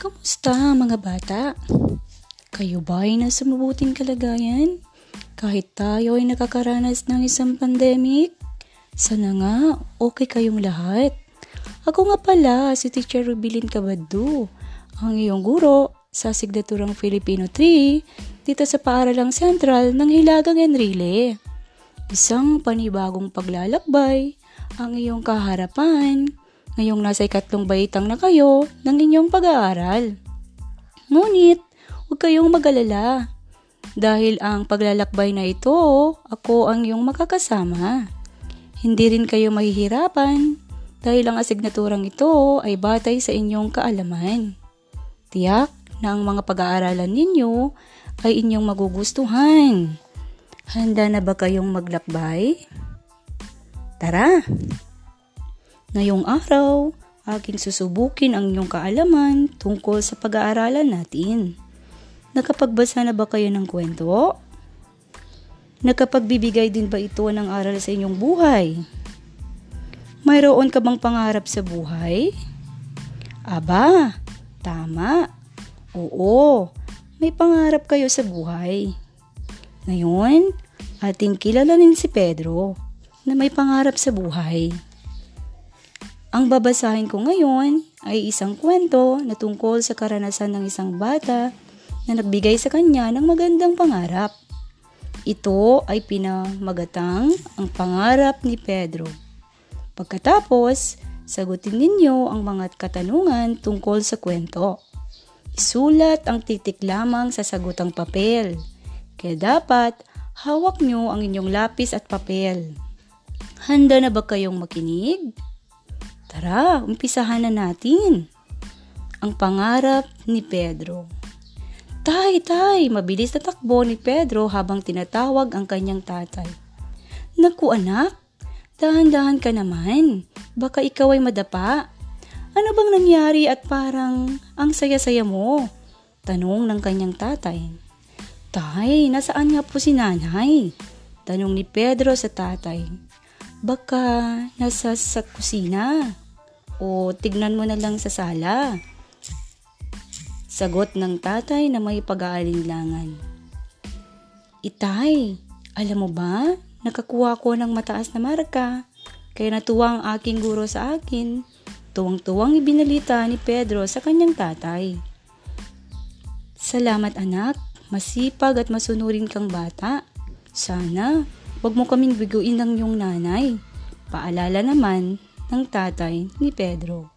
Kamusta mga bata? Kayo ba ay nasa mabuting kalagayan? Kahit tayo ay nakakaranas ng isang pandemic? Sana nga, okay kayong lahat. Ako nga pala, si Teacher Rubilin Cabado, ang iyong guro sa Signaturang Filipino 3 dito sa Paaralang Sentral ng Hilagang Enrile. Isang panibagong paglalakbay ang iyong kaharapan ngayong nasa ikatlong baitang na kayo ng inyong pag-aaral. Ngunit, huwag kayong mag-alala. Dahil ang paglalakbay na ito, ako ang iyong makakasama. Hindi rin kayo mahihirapan dahil ang asignaturang ito ay batay sa inyong kaalaman. Tiyak na ang mga pag-aaralan ninyo ay inyong magugustuhan. Handa na ba kayong maglakbay? Tara! Ngayong araw, aking susubukin ang inyong kaalaman tungkol sa pag-aaralan natin. Nakapagbasa na ba kayo ng kwento? Nakapagbibigay din ba ito ng aral sa inyong buhay? Mayroon ka bang pangarap sa buhay? Aba, tama. Oo, may pangarap kayo sa buhay. Ngayon, ating kilalanin si Pedro na may pangarap sa buhay. Ang babasahin ko ngayon ay isang kwento na tungkol sa karanasan ng isang bata na nagbigay sa kanya ng magandang pangarap. Ito ay pinamagatang ang pangarap ni Pedro. Pagkatapos, sagutin ninyo ang mga katanungan tungkol sa kwento. Isulat ang titik lamang sa sagutang papel. Kaya dapat hawak nyo ang inyong lapis at papel. Handa na ba kayong makinig? Tara, umpisahan na natin. Ang pangarap ni Pedro. Tay, tay, mabilis na takbo ni Pedro habang tinatawag ang kanyang tatay. Naku anak, dahan-dahan ka naman. Baka ikaw ay madapa. Ano bang nangyari at parang ang saya-saya mo? Tanong ng kanyang tatay. Tay, nasaan nga po si nanay? Tanong ni Pedro sa tatay. Baka nasa sa kusina. O tignan mo na lang sa sala. Sagot ng tatay na may pag-aalinlangan. Itay, alam mo ba, nakakuha ko ng mataas na marka. Kaya natuwa ang aking guro sa akin. Tuwang-tuwang ibinalita ni Pedro sa kanyang tatay. Salamat anak, masipag at masunurin kang bata. Sana, wag mo kaming biguin ng iyong nanay. Paalala naman ng tatay ni Pedro.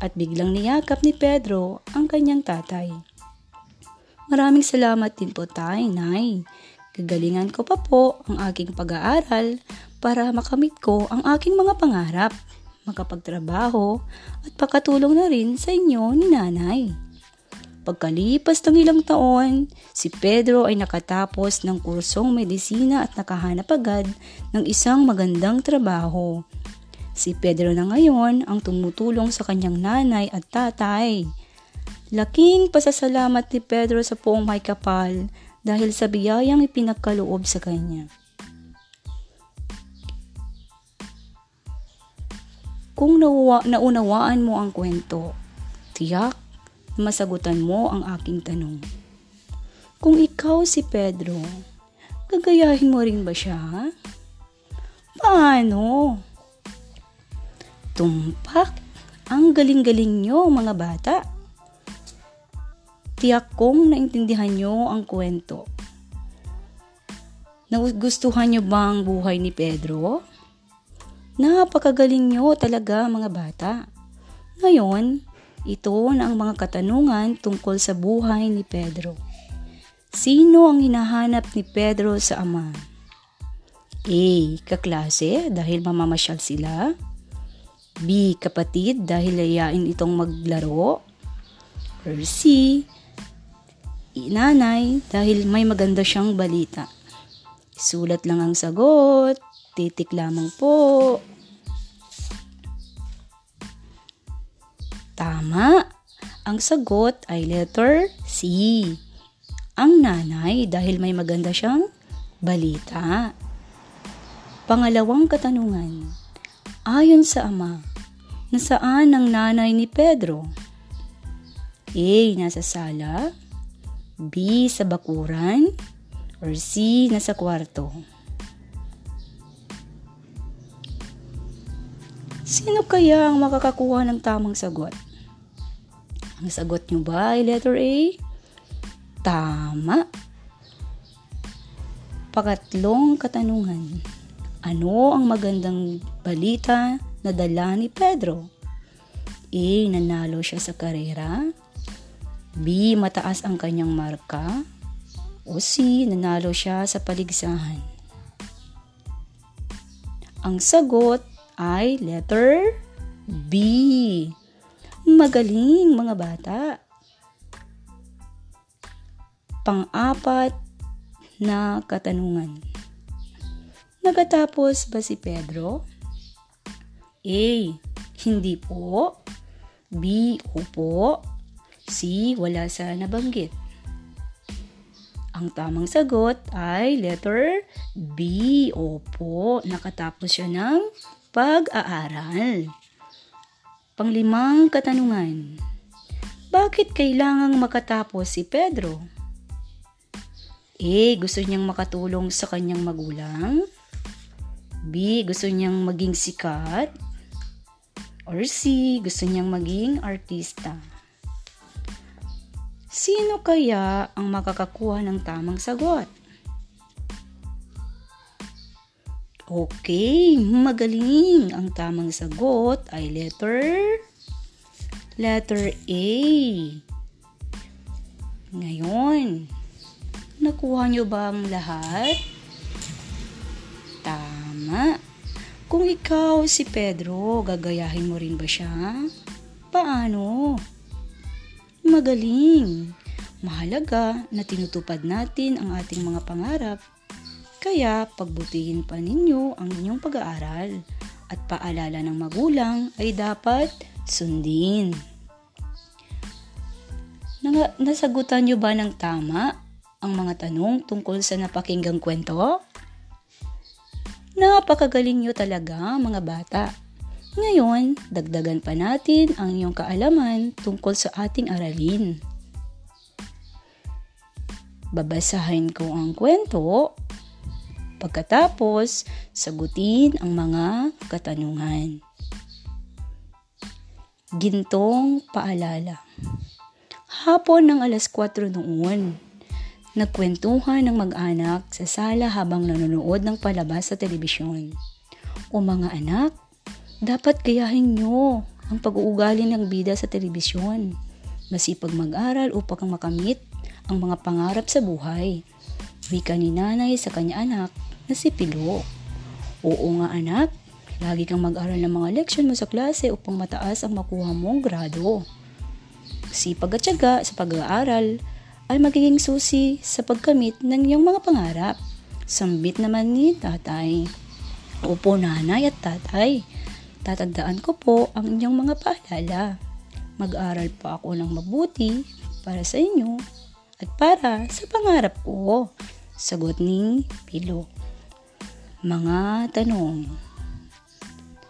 At biglang niyakap ni Pedro ang kanyang tatay. Maraming salamat din po tay, nay. Gagalingan ko pa po ang aking pag-aaral para makamit ko ang aking mga pangarap, makapagtrabaho at pakatulong na rin sa inyo ni nanay. Pagkalipas ng ilang taon, si Pedro ay nakatapos ng kursong medisina at nakahanap agad ng isang magandang trabaho Si Pedro na ngayon ang tumutulong sa kanyang nanay at tatay. Laking pasasalamat ni Pedro sa poong may kapal dahil sa biyayang ipinagkaloob sa kanya. Kung nauwa, naunawaan mo ang kwento, tiyak na masagutan mo ang aking tanong. Kung ikaw si Pedro, gagayahin mo rin ba siya? Paano? Tumpak! Ang galing-galing nyo mga bata. Tiyak kong naintindihan nyo ang kwento. Nagustuhan nyo ba ang buhay ni Pedro? Napakagaling nyo talaga mga bata. Ngayon, ito na ang mga katanungan tungkol sa buhay ni Pedro. Sino ang hinahanap ni Pedro sa ama? A. Kaklase dahil mamamasyal sila. B. Kapatid dahil layain itong maglaro. Or C. Inanay dahil may maganda siyang balita. Sulat lang ang sagot. Titik lamang po. Tama. Ang sagot ay letter C. Ang nanay dahil may maganda siyang balita. Pangalawang katanungan. Ayon sa ama, nasaan ang nanay ni Pedro? A. Nasa sala B. Sa bakuran or C. Nasa kwarto Sino kaya ang makakakuha ng tamang sagot? Ang sagot nyo ba ay letter A? Tama. Pakatlong katanungan. Ano ang magandang balita na dala ni Pedro? A. Nanalo siya sa karera. B. Mataas ang kanyang marka. O C. Nanalo siya sa paligsahan. Ang sagot ay letter B. Magaling mga bata. Pang-apat na katanungan. Nagatapos ba si Pedro? A. Hindi po. B. Opo. C. Wala sa nabanggit. Ang tamang sagot ay letter B. Opo, nakatapos siya ng pag-aaral. Panglimang katanungan. Bakit kailangang makatapos si Pedro? A. Gusto niyang makatulong sa kanyang magulang. B. Gusto niyang maging sikat. Or C. Gusto niyang maging artista. Sino kaya ang makakakuha ng tamang sagot? Okay, magaling. Ang tamang sagot ay letter letter A. Ngayon, nakuha nyo ba ang lahat? Tama. Kung ikaw si Pedro, gagayahin mo rin ba siya? Paano? Magaling. Mahalaga na tinutupad natin ang ating mga pangarap kaya pagbutihin pa ninyo ang inyong pag-aaral at paalala ng magulang ay dapat sundin. Nasagutan nyo ba ng tama ang mga tanong tungkol sa napakinggang kwento? Napakagaling nyo talaga mga bata. Ngayon, dagdagan pa natin ang iyong kaalaman tungkol sa ating aralin. Babasahin ko ang kwento Pagkatapos, sagutin ang mga katanungan. Gintong paalala. Hapon ng alas 4 noon, nagkwentuhan ng mag-anak sa sala habang nanonood ng palabas sa telebisyon. O mga anak, dapat gayahin nyo ang pag-uugali ng bida sa telebisyon. Masipag mag-aral upang makamit ang mga pangarap sa buhay. Wika ni nanay sa kanya anak na si Pilo. Oo nga anak, lagi kang mag-aral ng mga leksyon mo sa klase upang mataas ang makuha mong grado. Sipag at syaga sa pag-aaral ay magiging susi sa pagkamit ng iyong mga pangarap. Sambit naman ni tatay. Opo nanay at tatay, tatandaan ko po ang inyong mga paalala. Mag-aral pa ako ng mabuti para sa inyo at para sa pangarap ko. Sagot ni Pilo. Mga tanong.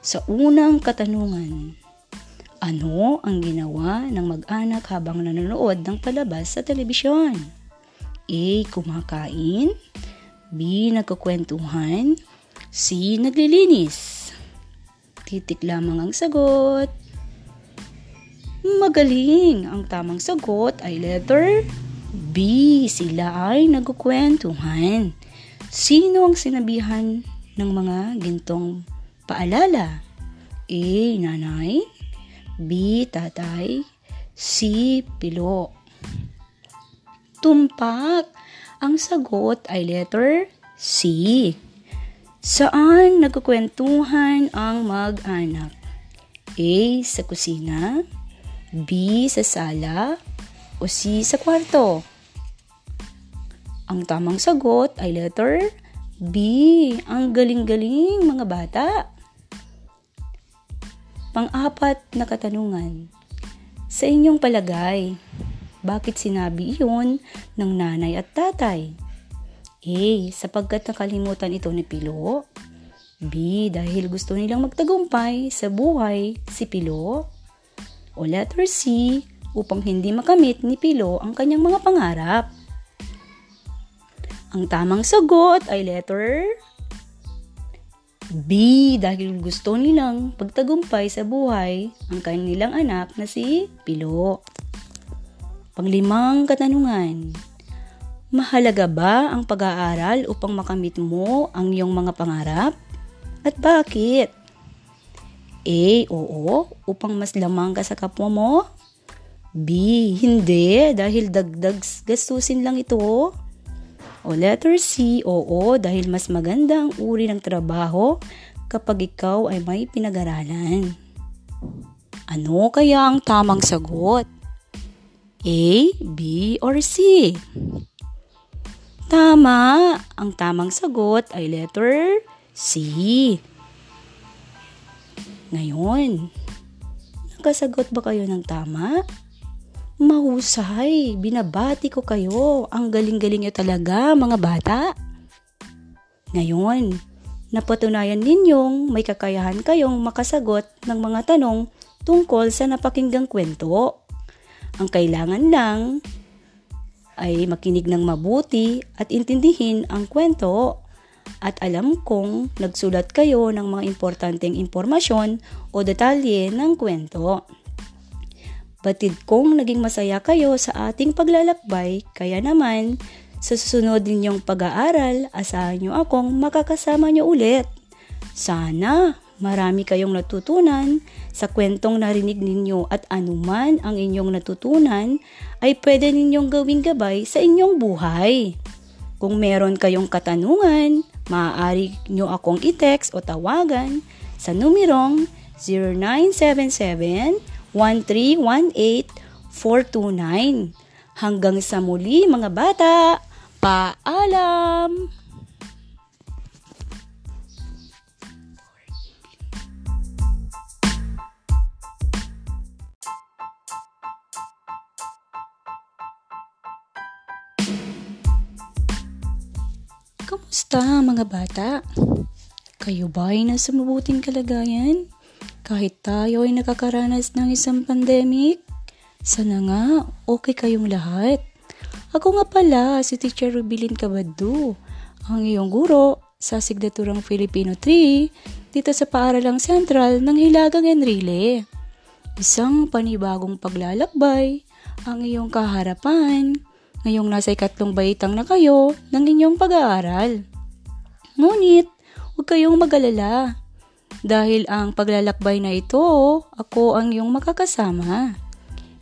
Sa unang katanungan, ano ang ginawa ng mag-anak habang nanonood ng palabas sa telebisyon? A. Kumakain B. Nagkukwentuhan C. Naglilinis Titik lamang ang sagot. Magaling! Ang tamang sagot ay letter B. Sila ay nagkukwentuhan. Sino ang sinabihan ng mga gintong paalala? A. Nanay B. Tatay C. Pilo Tumpak Ang sagot ay letter C. Saan nagkukwentuhan ang mag-anak? A. Sa kusina B. Sa sala o C. Sa kwarto? Ang tamang sagot ay letter B. Ang galing-galing mga bata. Pang-apat na katanungan. Sa inyong palagay, bakit sinabi iyon ng nanay at tatay? A. Sapagkat nakalimutan ito ni Pilo. B. Dahil gusto nilang magtagumpay sa buhay si Pilo. O letter C. upang hindi makamit ni Pilo ang kanyang mga pangarap. Ang tamang sagot ay letter B dahil gusto nilang pagtagumpay sa buhay ang kanilang anak na si Pilo. Panglimang katanungan. Mahalaga ba ang pag-aaral upang makamit mo ang iyong mga pangarap? At bakit? A. Oo, upang mas lamang ka sa kapwa mo. B. Hindi, dahil dagdag gastusin lang ito. O letter C, oo, dahil mas maganda ang uri ng trabaho kapag ikaw ay may pinag-aralan. Ano kaya ang tamang sagot? A, B, or C? Tama! Ang tamang sagot ay letter C. Ngayon, nakasagot ba kayo ng tama? Mahusay, binabati ko kayo. Ang galing-galing nyo talaga, mga bata. Ngayon, napatunayan ninyong may kakayahan kayong makasagot ng mga tanong tungkol sa napakinggang kwento. Ang kailangan lang ay makinig ng mabuti at intindihin ang kwento at alam kong nagsulat kayo ng mga importanteng impormasyon o detalye ng kwento. Batid kong naging masaya kayo sa ating paglalakbay, kaya naman sa susunod ninyong pag-aaral, asahan nyo akong makakasama nyo ulit. Sana marami kayong natutunan sa kwentong narinig ninyo at anuman ang inyong natutunan ay pwede ninyong gawing gabay sa inyong buhay. Kung meron kayong katanungan, maaari nyo akong i-text o tawagan sa numerong 0977 1318429. Hanggang sa muli mga bata, paalam! Kamusta mga bata? Kayo ba ay nasa mabuting kalagayan? Kahit tayo ay nakakaranas ng isang pandemic, sana nga okay kayong lahat. Ako nga pala, si Teacher Rubilin Cabado, ang iyong guro sa Signaturang Filipino 3 dito sa Paaralang Sentral ng Hilagang Enrile. Isang panibagong paglalakbay ang iyong kaharapan ngayong nasa ikatlong baitang na kayo ng inyong pag-aaral. Ngunit, huwag kayong mag-alala dahil ang paglalakbay na ito, ako ang iyong makakasama.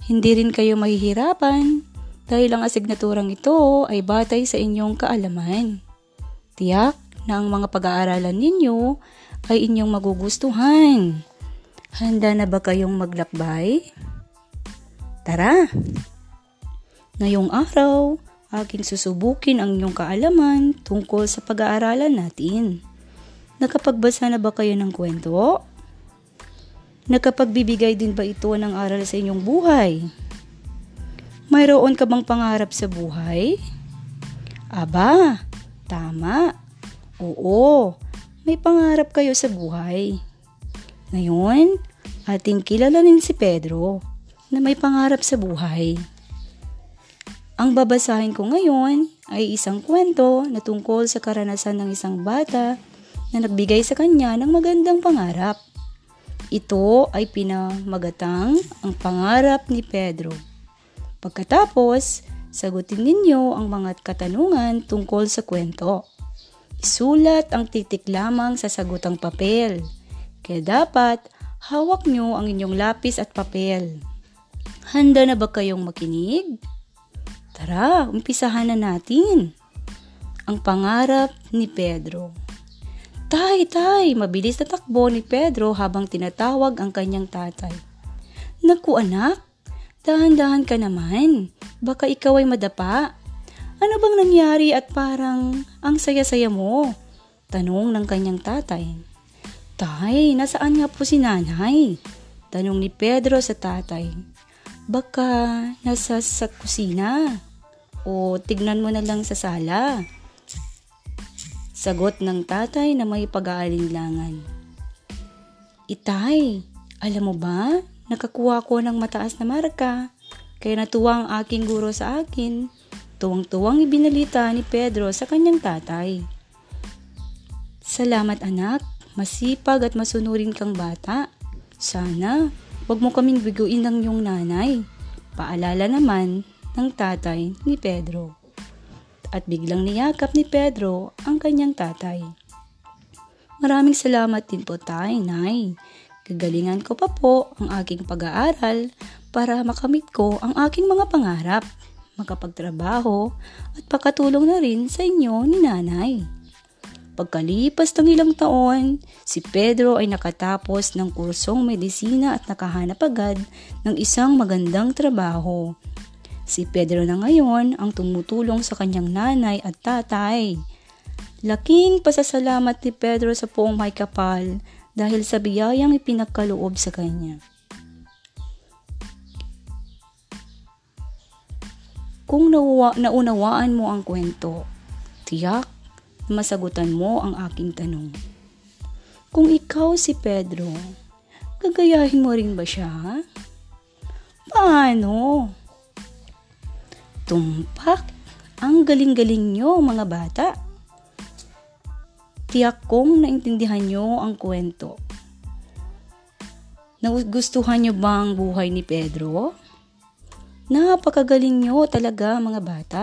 Hindi rin kayo mahihirapan dahil ang asignaturang ito ay batay sa inyong kaalaman. Tiyak na ang mga pag-aaralan ninyo ay inyong magugustuhan. Handa na ba kayong maglakbay? Tara! Ngayong araw, aking susubukin ang inyong kaalaman tungkol sa pag-aaralan natin. Nakapagbasa na ba kayo ng kwento? Nakapagbibigay din ba ito ng aral sa inyong buhay? Mayroon ka bang pangarap sa buhay? Aba, tama. Oo, may pangarap kayo sa buhay. Ngayon, ating kilalanin si Pedro na may pangarap sa buhay. Ang babasahin ko ngayon ay isang kwento na tungkol sa karanasan ng isang bata na nagbigay sa kanya ng magandang pangarap. Ito ay pinamagatang ang pangarap ni Pedro. Pagkatapos, sagutin ninyo ang mga katanungan tungkol sa kwento. Isulat ang titik lamang sa sagutang papel. Kaya dapat hawak nyo ang inyong lapis at papel. Handa na ba kayong makinig? Tara, umpisahan na natin. Ang pangarap ni Pedro. Tay, tay, mabilis na takbo ni Pedro habang tinatawag ang kanyang tatay. Naku anak, dahan-dahan ka naman. Baka ikaw ay madapa. Ano bang nangyari at parang ang saya-saya mo? Tanong ng kanyang tatay. Tay, nasaan nga po si nanay? Tanong ni Pedro sa tatay. Baka nasa sa kusina. O tignan mo na lang sa sala. Sagot ng tatay na may pag-aalinlangan. Itay, alam mo ba, nakakuha ko ng mataas na marka Kaya natuwa ang aking guro sa akin. Tuwang-tuwang ibinalita ni Pedro sa kanyang tatay. Salamat anak, masipag at masunurin kang bata. Sana, wag mo kaming biguin ng iyong nanay. Paalala naman ng tatay ni Pedro. At biglang niyakap ni Pedro ang kanyang tatay. Maraming salamat din po tay, nay. Gagalingan ko pa po ang aking pag-aaral para makamit ko ang aking mga pangarap, makapagtrabaho at pakatulong na rin sa inyo ni nanay. Pagkalipas ng ilang taon, si Pedro ay nakatapos ng kursong medisina at nakahanap agad ng isang magandang trabaho. Si Pedro na ngayon ang tumutulong sa kanyang nanay at tatay. Laking pasasalamat ni Pedro sa poong may kapal dahil sa biyayang ipinagkaloob sa kanya. Kung nauwa, naunawaan mo ang kwento, tiyak masagutan mo ang aking tanong. Kung ikaw si Pedro, gagayahin mo rin ba siya? Paano? Tumpak, ang galing-galing nyo mga bata. Tiyak kong naintindihan nyo ang kwento. Nagustuhan nyo ba ang buhay ni Pedro? Napakagaling nyo talaga mga bata.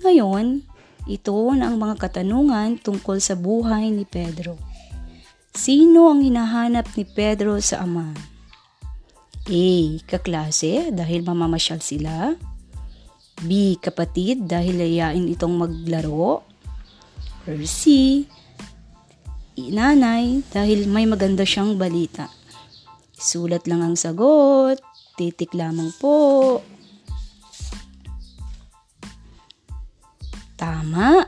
Ngayon, ito na ang mga katanungan tungkol sa buhay ni Pedro. Sino ang hinahanap ni Pedro sa ama? A. Kaklase dahil mamamasyal sila. B. Kapatid dahil layain itong maglaro. Or C. Inanay dahil may maganda siyang balita. Sulat lang ang sagot. Titik lamang po. Tama.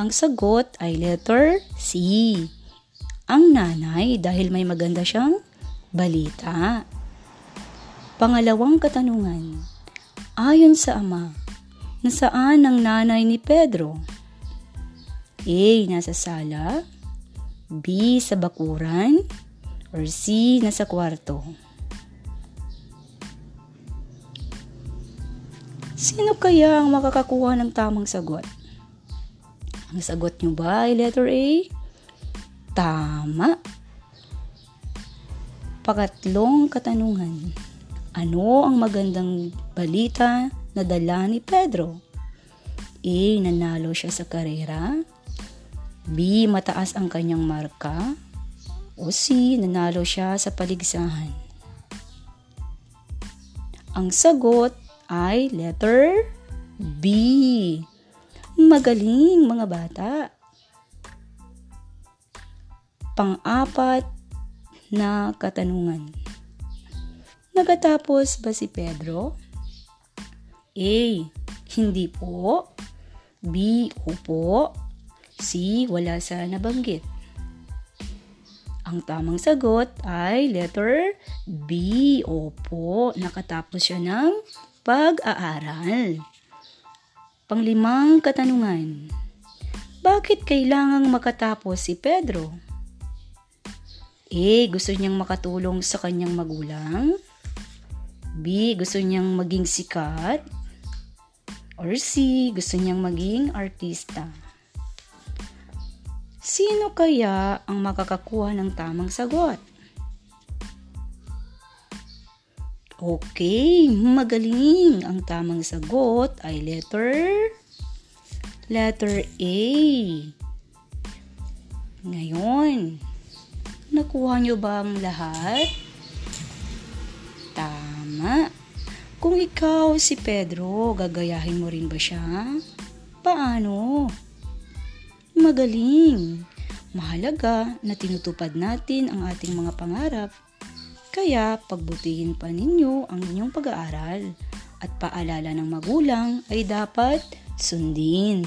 Ang sagot ay letter C. Ang nanay dahil may maganda siyang balita. Pangalawang katanungan. Ayon sa ama, nasaan ang nanay ni Pedro? A. Nasa sala B. Sa bakuran or C. Nasa kwarto? Sino kaya ang makakakuha ng tamang sagot? Ang sagot nyo ba ay letter A? Tama. Pakatlong katanungan. Ano ang magandang balita na dala ni Pedro? A. Nanalo siya sa karera. B. Mataas ang kanyang marka. O C. Nanalo siya sa paligsahan. Ang sagot ay letter B. Magaling mga bata. Pang-apat na katanungan. Nagatapos ba si Pedro? A. Hindi po. B. Opo. C. Wala sa nabanggit. Ang tamang sagot ay letter B. Opo. Nakatapos siya ng pag-aaral. Panglimang katanungan. Bakit kailangang makatapos si Pedro? A. Gusto niyang makatulong sa kanyang magulang. B. Gusto niyang maging sikat. Or C. Gusto niyang maging artista. Sino kaya ang makakakuha ng tamang sagot? Okay, magaling. Ang tamang sagot ay letter letter A. Ngayon, nakuha nyo ba ang lahat? Tama. Kung ikaw si Pedro, gagayahin mo rin ba siya? Paano? Magaling. Mahalaga na tinutupad natin ang ating mga pangarap kaya pagbutihin pa ninyo ang inyong pag-aaral at paalala ng magulang ay dapat sundin.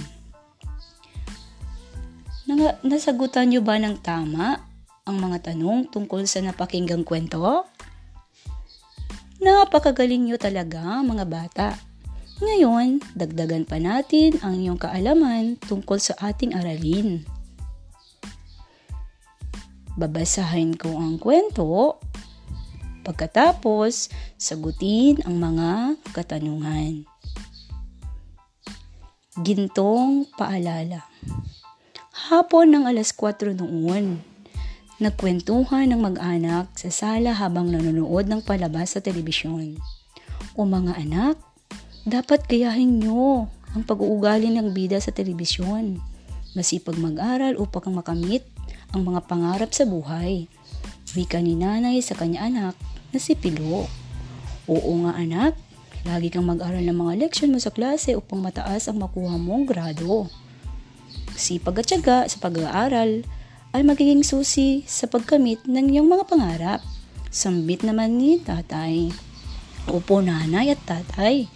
Nasagutan nyo ba ng tama ang mga tanong tungkol sa napakinggang kwento? Napakagaling nyo talaga mga bata. Ngayon, dagdagan pa natin ang inyong kaalaman tungkol sa ating aralin. Babasahin ko ang kwento Pagkatapos, sagutin ang mga katanungan. Gintong paalala. Hapon ng alas 4 noon, nagkwentuhan ng mag-anak sa sala habang nanonood ng palabas sa telebisyon. O mga anak, dapat gayahin nyo ang pag-uugali ng bida sa telebisyon. Masipag mag-aral upang makamit ang mga pangarap sa buhay. Wika ni nanay sa kanya anak na si Pilo. Oo nga anak, lagi kang mag-aral ng mga leksyon mo sa klase upang mataas ang makuha mong grado sipag at syaga sa pag-aaral ay magiging susi sa pagkamit ng iyong mga pangarap. Sambit naman ni tatay. Opo nanay at tatay,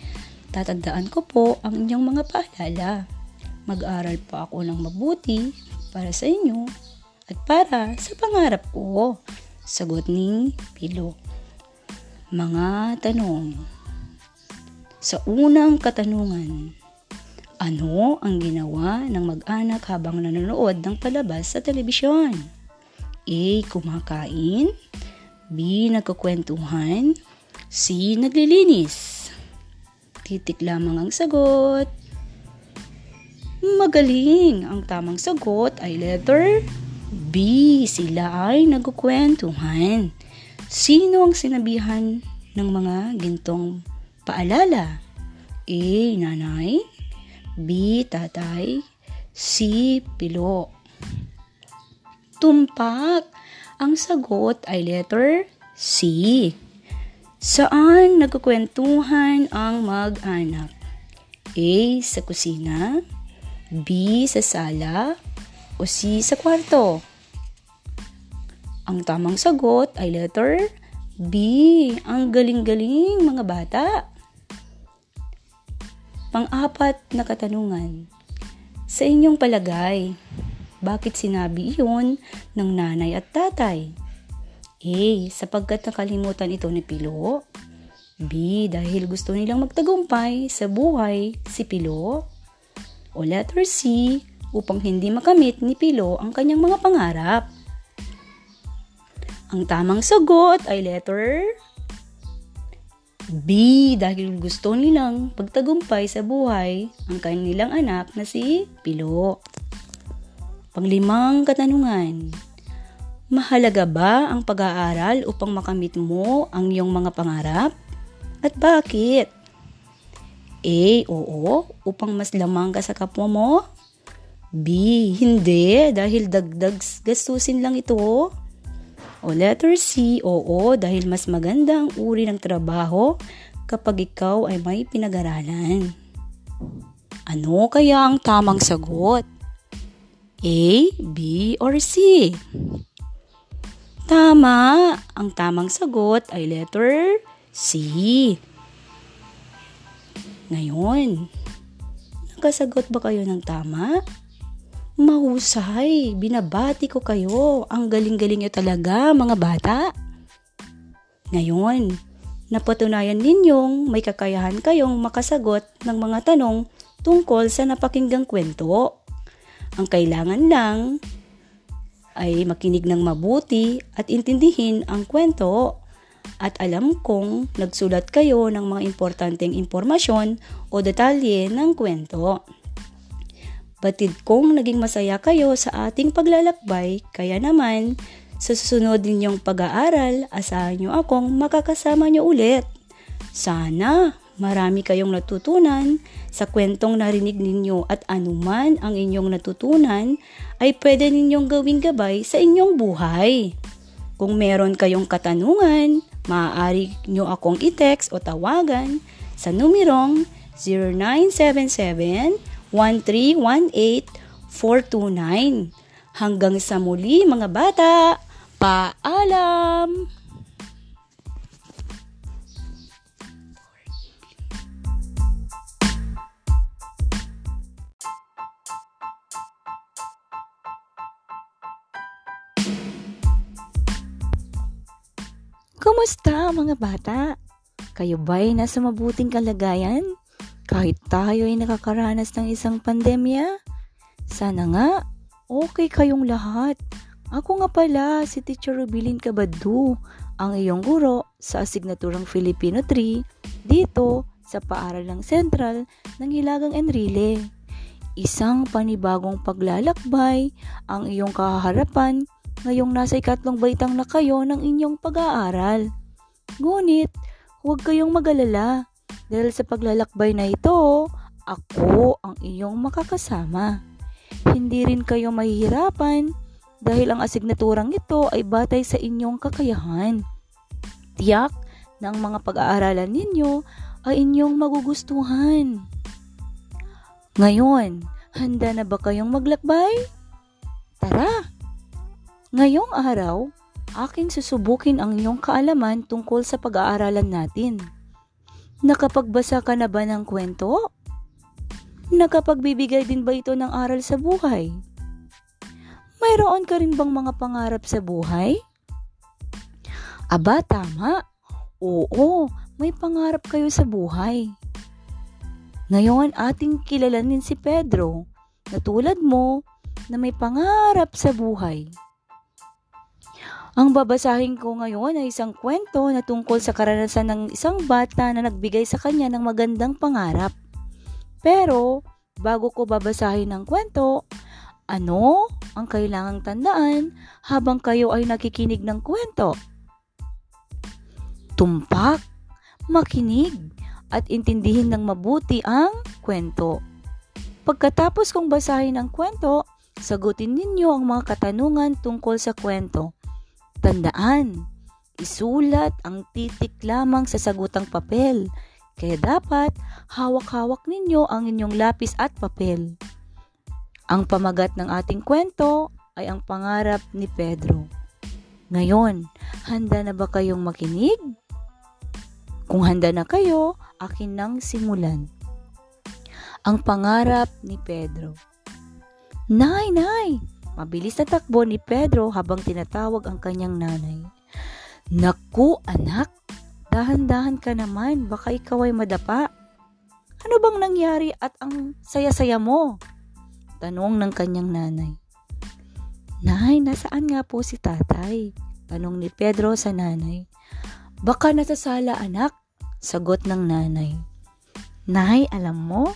tatandaan ko po ang inyong mga paalala. Mag-aral pa ako ng mabuti para sa inyo at para sa pangarap ko. Sagot ni Pilo. Mga tanong. Sa unang katanungan, ano ang ginawa ng mag-anak habang nanonood ng palabas sa telebisyon? A. Kumakain B. Nagkukwentuhan C. Naglilinis Titik lamang ang sagot. Magaling! Ang tamang sagot ay letter B. Sila ay nagkukwentuhan. Sino ang sinabihan ng mga gintong paalala? A. Nanay B. Tatay C. Pilo Tumpak Ang sagot ay letter C. Saan nagkukwentuhan ang mag-anak? A. Sa kusina B. Sa sala o C. Sa kwarto? Ang tamang sagot ay letter B. Ang galing-galing mga bata. Pang-apat na katanungan. Sa inyong palagay, bakit sinabi iyon ng nanay at tatay? A. Sapagkat nakalimutan ito ni Pilo. B. Dahil gusto nilang magtagumpay sa buhay si Pilo. O letter C. Upang hindi makamit ni Pilo ang kanyang mga pangarap. Ang tamang sagot ay letter B. Dahil gusto nilang pagtagumpay sa buhay ang kanilang anak na si Pilo. Panglimang katanungan. Mahalaga ba ang pag-aaral upang makamit mo ang iyong mga pangarap? At bakit? A. Oo, upang mas lamang ka sa kapwa mo. B. Hindi, dahil dagdag gastusin lang ito. O letter C, oo, dahil mas maganda ang uri ng trabaho kapag ikaw ay may pinag-aralan. Ano kaya ang tamang sagot? A, B, or C? Tama! Ang tamang sagot ay letter C. Ngayon, nakasagot ba kayo ng tama? Mahusay, binabati ko kayo. Ang galing-galing nyo talaga, mga bata. Ngayon, napatunayan ninyong may kakayahan kayong makasagot ng mga tanong tungkol sa napakinggang kwento. Ang kailangan lang ay makinig ng mabuti at intindihin ang kwento at alam kong nagsulat kayo ng mga importanteng impormasyon o detalye ng kwento. Batid kong naging masaya kayo sa ating paglalakbay, kaya naman, sa susunod ninyong pag-aaral, asahan nyo akong makakasama nyo ulit. Sana marami kayong natutunan sa kwentong narinig ninyo at anuman ang inyong natutunan ay pwede ninyong gawing gabay sa inyong buhay. Kung meron kayong katanungan, maaari nyo akong i-text o tawagan sa numerong 0977 1318-429. Hanggang sa muli mga bata, paalam! Kumusta mga bata? Kayo ba'y nasa mabuting kalagayan? Kahit tayo ay nakakaranas ng isang pandemya, sana nga okay kayong lahat. Ako nga pala si Teacher Rubilin Kabadu, ang iyong guro sa asignaturang Filipino 3 dito sa paaralang sentral ng Hilagang Enrile. Isang panibagong paglalakbay ang iyong kahaharapan ngayong nasa ikatlong baitang na kayo ng inyong pag-aaral. Ngunit, huwag kayong magalala dahil sa paglalakbay na ito, ako ang iyong makakasama. Hindi rin kayo mahihirapan dahil ang asignaturang ito ay batay sa inyong kakayahan. Tiyak ng mga pag-aaralan ninyo ay inyong magugustuhan. Ngayon, handa na ba kayong maglakbay? Tara! Ngayong araw, aking susubukin ang inyong kaalaman tungkol sa pag-aaralan natin. Nakapagbasa ka na ba ng kwento? Nakapagbibigay din ba ito ng aral sa buhay? Mayroon ka rin bang mga pangarap sa buhay? Aba, tama. Oo, may pangarap kayo sa buhay. Ngayon, ating kilalanin si Pedro na tulad mo na may pangarap sa buhay. Ang babasahin ko ngayon ay isang kwento na tungkol sa karanasan ng isang bata na nagbigay sa kanya ng magandang pangarap. Pero, bago ko babasahin ang kwento, ano ang kailangang tandaan habang kayo ay nakikinig ng kwento? Tumpak, makinig, at intindihin ng mabuti ang kwento. Pagkatapos kong basahin ang kwento, sagutin ninyo ang mga katanungan tungkol sa kwento. Tandaan, isulat ang titik lamang sa sagutang papel. Kaya dapat hawak-hawak ninyo ang inyong lapis at papel. Ang pamagat ng ating kwento ay ang pangarap ni Pedro. Ngayon, handa na ba kayong makinig? Kung handa na kayo, akin nang simulan. Ang pangarap ni Pedro. Nay, nay! Mabilis na takbo ni Pedro habang tinatawag ang kanyang nanay. Naku, anak! Dahan-dahan ka naman, baka ikaw ay madapa. Ano bang nangyari at ang saya-saya mo? Tanong ng kanyang nanay. Nay, nasaan nga po si tatay? Tanong ni Pedro sa nanay. Baka nasa sala anak, sagot ng nanay. Nay, alam mo,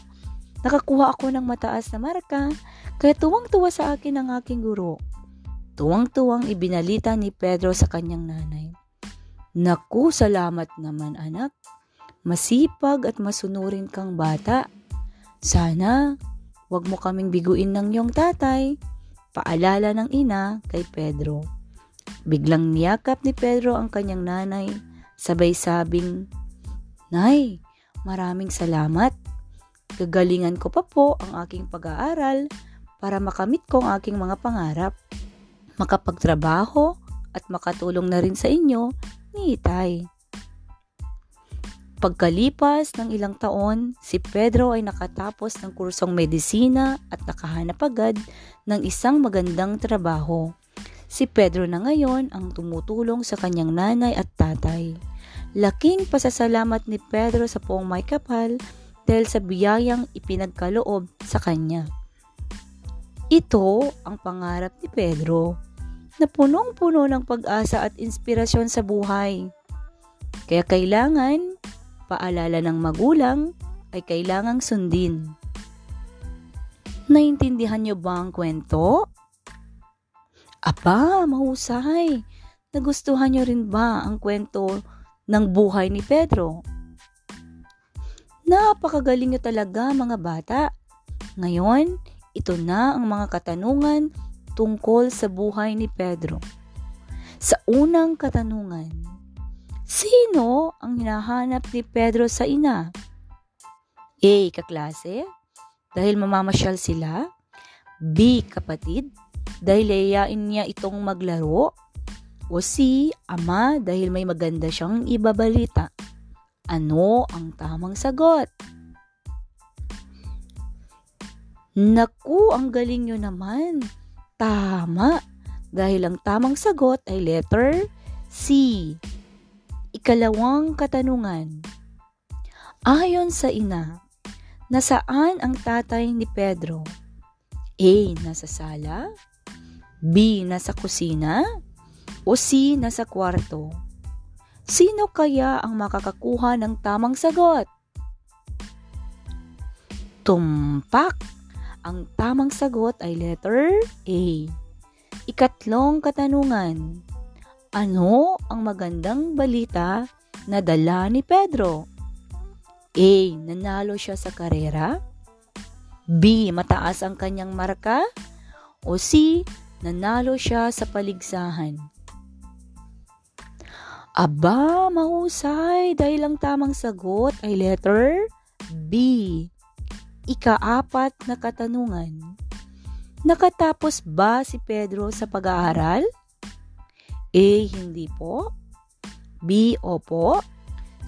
nakakuha ako ng mataas na marka, kaya tuwang-tuwa sa akin ang aking guro. Tuwang-tuwang ibinalita ni Pedro sa kanyang nanay. Naku, salamat naman anak. Masipag at masunurin kang bata. Sana Huwag mo kaming biguin ng iyong tatay. Paalala ng ina kay Pedro. Biglang niyakap ni Pedro ang kanyang nanay, sabay sabing, Nay, maraming salamat. Gagalingan ko pa po ang aking pag-aaral para makamit ko ang aking mga pangarap. Makapagtrabaho at makatulong na rin sa inyo ni Itay. Pagkalipas ng ilang taon, si Pedro ay nakatapos ng kursong medisina at nakahanap agad ng isang magandang trabaho. Si Pedro na ngayon ang tumutulong sa kanyang nanay at tatay. Laking pasasalamat ni Pedro sa poong may kapal dahil sa biyayang ipinagkaloob sa kanya. Ito ang pangarap ni Pedro na punong-puno ng pag-asa at inspirasyon sa buhay. Kaya kailangan paalala ng magulang ay kailangang sundin. Naintindihan niyo ba ang kwento? Aba, mahusay. Nagustuhan niyo rin ba ang kwento ng buhay ni Pedro? Napakagaling niyo talaga mga bata. Ngayon, ito na ang mga katanungan tungkol sa buhay ni Pedro. Sa unang katanungan, Sino ang hinahanap ni Pedro sa ina? A. Kaklase? Dahil mamamasyal sila? B. Kapatid? Dahil layain niya itong maglaro? O C. Ama dahil may maganda siyang ibabalita? Ano ang tamang sagot? Naku, ang galing nyo naman. Tama. Dahil ang tamang sagot ay letter C. Ikalawang katanungan. Ayon sa ina, nasaan ang tatay ni Pedro? A. Nasa sala? B. Nasa kusina? O C. Nasa kwarto? Sino kaya ang makakakuha ng tamang sagot? Tumpak. Ang tamang sagot ay letter A. Ikatlong katanungan. Ano ang magandang balita na dala ni Pedro? A. Nanalo siya sa karera? B. Mataas ang kanyang marka? O C. Nanalo siya sa paligsahan? Aba, mahusay dahil ang tamang sagot ay letter B. Ikaapat na katanungan. Nakatapos ba si Pedro sa pag-aaral? A. Hindi po. B. Opo.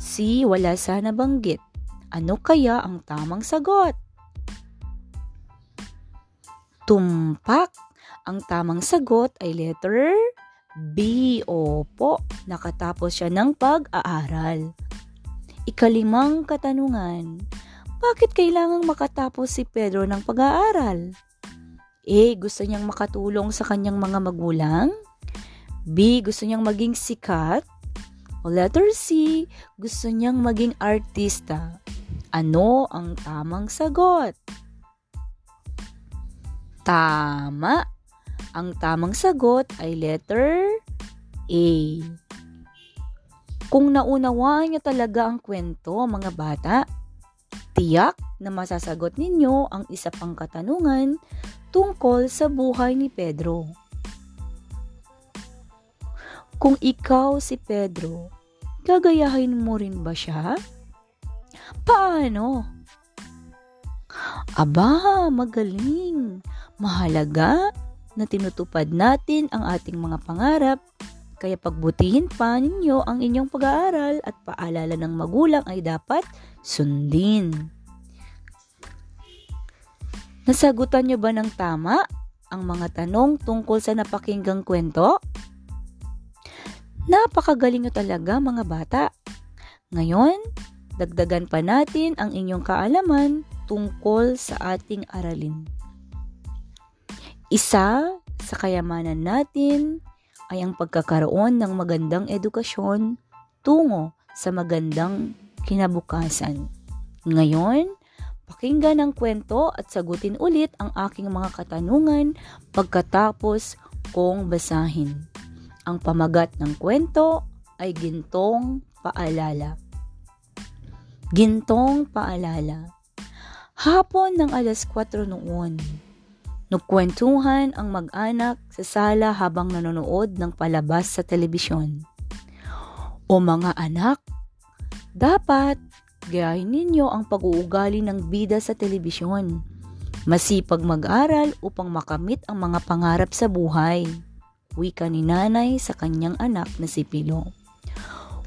C. Wala sana banggit. Ano kaya ang tamang sagot? Tumpak. Ang tamang sagot ay letter B. Opo. Nakatapos siya ng pag-aaral. Ikalimang katanungan. Bakit kailangang makatapos si Pedro ng pag-aaral? A. Gusto niyang makatulong sa kanyang mga magulang? B. Gusto niyang maging sikat? O letter C. Gusto niyang maging artista? Ano ang tamang sagot? Tama! Ang tamang sagot ay letter A. Kung naunawaan niyo talaga ang kwento, mga bata, Tiyak na masasagot ninyo ang isa pang katanungan tungkol sa buhay ni Pedro. Kung ikaw si Pedro, gagayahin mo rin ba siya? Paano? Aba, magaling! Mahalaga na tinutupad natin ang ating mga pangarap kaya pagbutihin pa ninyo ang inyong pag-aaral at paalala ng magulang ay dapat sundin. Nasagutan nyo ba ng tama ang mga tanong tungkol sa napakinggang kwento? Napakagaling nyo talaga mga bata. Ngayon, dagdagan pa natin ang inyong kaalaman tungkol sa ating aralin. Isa sa kayamanan natin ay ang pagkakaroon ng magandang edukasyon tungo sa magandang kinabukasan. Ngayon, pakinggan ang kwento at sagutin ulit ang aking mga katanungan pagkatapos kong basahin. Ang pamagat ng kwento ay gintong paalala. Gintong paalala. Hapon ng alas 4 noon, nagkwentuhan ang mag-anak sa sala habang nanonood ng palabas sa telebisyon. O mga anak, dapat gayahin ninyo ang pag-uugali ng bida sa telebisyon. Masipag mag-aral upang makamit ang mga pangarap sa buhay. Wika ni nanay sa kanyang anak na si Pilo.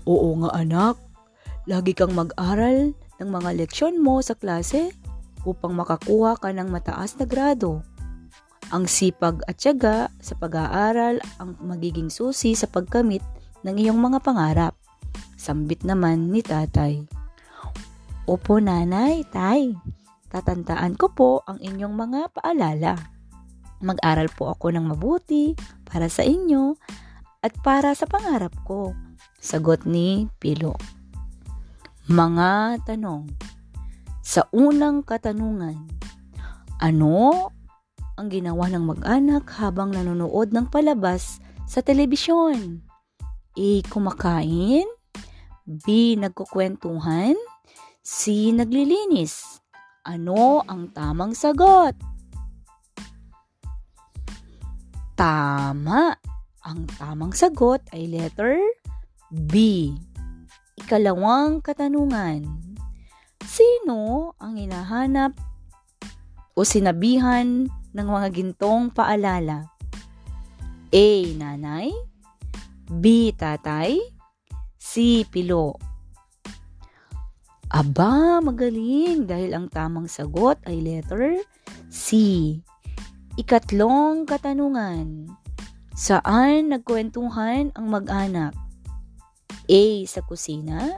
Oo nga anak, lagi kang mag-aral ng mga leksyon mo sa klase upang makakuha ka ng mataas na grado. Ang sipag at tiyaga sa pag-aaral ang magiging susi sa pagkamit ng iyong mga pangarap. Sambit naman ni tatay. Opo nanay, tay. Tatandaan ko po ang inyong mga paalala. Mag-aral po ako ng mabuti para sa inyo at para sa pangarap ko. Sagot ni Pilo. Mga tanong. Sa unang katanungan, ano ang ginawa ng mag-anak habang nanonood ng palabas sa telebisyon? A. Kumakain B. Nagkukwentuhan C. Naglilinis Ano ang tamang sagot? Tama! Ang tamang sagot ay letter B. Ikalawang katanungan. Sino ang hinahanap o sinabihan ng mga gintong paalala? A. Nanay B. Tatay C. Pilo. Aba, magaling dahil ang tamang sagot ay letter C. Ikatlong katanungan. Saan nagkwentuhan ang mag-anak? A. Sa kusina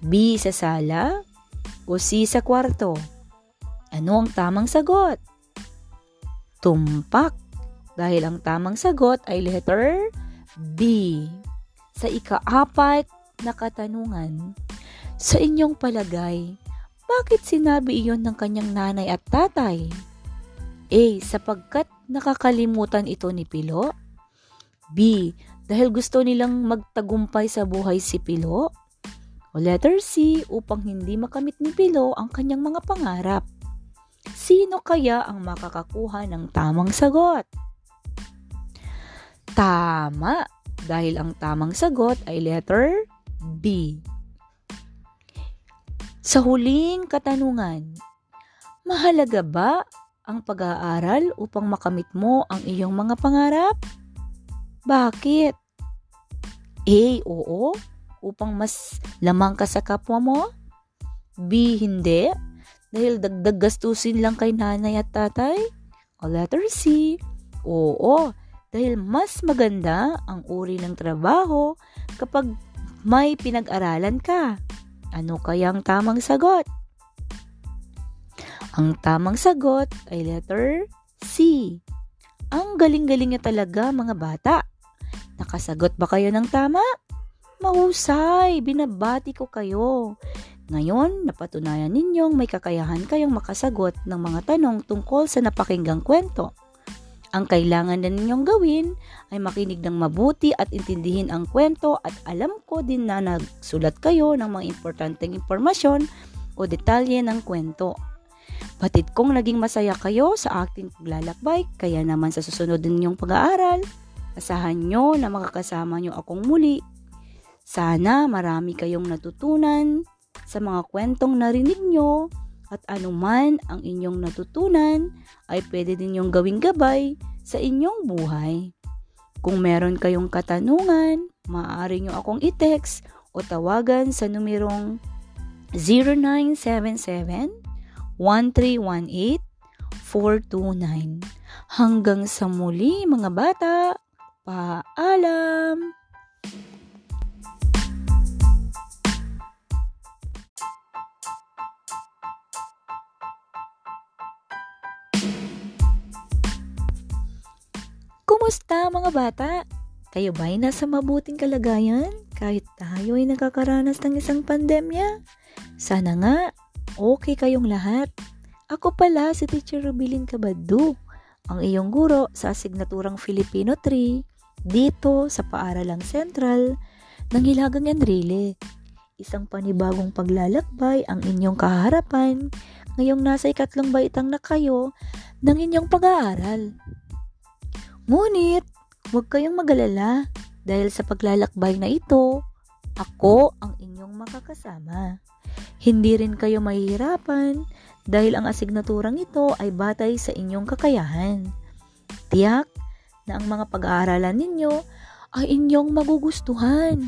B. Sa sala o C. Sa kwarto? Ano ang tamang sagot? Tumpak dahil ang tamang sagot ay letter B sa ikaapat na katanungan. Sa inyong palagay, bakit sinabi iyon ng kanyang nanay at tatay? A. Sapagkat nakakalimutan ito ni Pilo? B. Dahil gusto nilang magtagumpay sa buhay si Pilo? O letter C. Upang hindi makamit ni Pilo ang kanyang mga pangarap? Sino kaya ang makakakuha ng tamang sagot? Tama! Dahil ang tamang sagot ay letter B. Sa huling katanungan, mahalaga ba ang pag-aaral upang makamit mo ang iyong mga pangarap? Bakit? A. Oo, upang mas lamang ka sa kapwa mo? B. Hindi, dahil dagdag gastusin lang kay nanay at tatay? O letter C. Oo, dahil mas maganda ang uri ng trabaho kapag may pinag-aralan ka. Ano kaya ang tamang sagot? Ang tamang sagot ay letter C. Ang galing-galing niya talaga mga bata. Nakasagot ba kayo ng tama? Mahusay, binabati ko kayo. Ngayon, napatunayan ninyong may kakayahan kayong makasagot ng mga tanong tungkol sa napakinggang kwento. Ang kailangan na ninyong gawin ay makinig ng mabuti at intindihin ang kwento at alam ko din na nagsulat kayo ng mga importanteng impormasyon o detalye ng kwento. Batid kong naging masaya kayo sa aking paglalakbay, kaya naman sa susunod ninyong pag-aaral, asahan nyo na makakasama nyo akong muli. Sana marami kayong natutunan sa mga kwentong narinig nyo at anuman ang inyong natutunan ay pwede din yung gawing gabay sa inyong buhay. Kung meron kayong katanungan, maaari nyo akong i-text o tawagan sa numerong 0977 1318 429. Hanggang sa muli mga bata, paalam! Kumusta mga bata? Kayo ba ay nasa mabuting kalagayan kahit tayo ay nakakaranas ng isang pandemya? Sana nga, okay kayong lahat. Ako pala si Teacher Rubilin Kabadu, ang iyong guro sa asignaturang Filipino 3 dito sa Paaralang Sentral ng Hilagang Enrile. Isang panibagong paglalakbay ang inyong kaharapan ngayong nasa ikatlong baitang na kayo ng inyong pag-aaral. Ngunit, huwag kayong magalala dahil sa paglalakbay na ito, ako ang inyong makakasama. Hindi rin kayo mahihirapan dahil ang asignaturang ito ay batay sa inyong kakayahan. Tiyak na ang mga pag-aaralan ninyo ay inyong magugustuhan.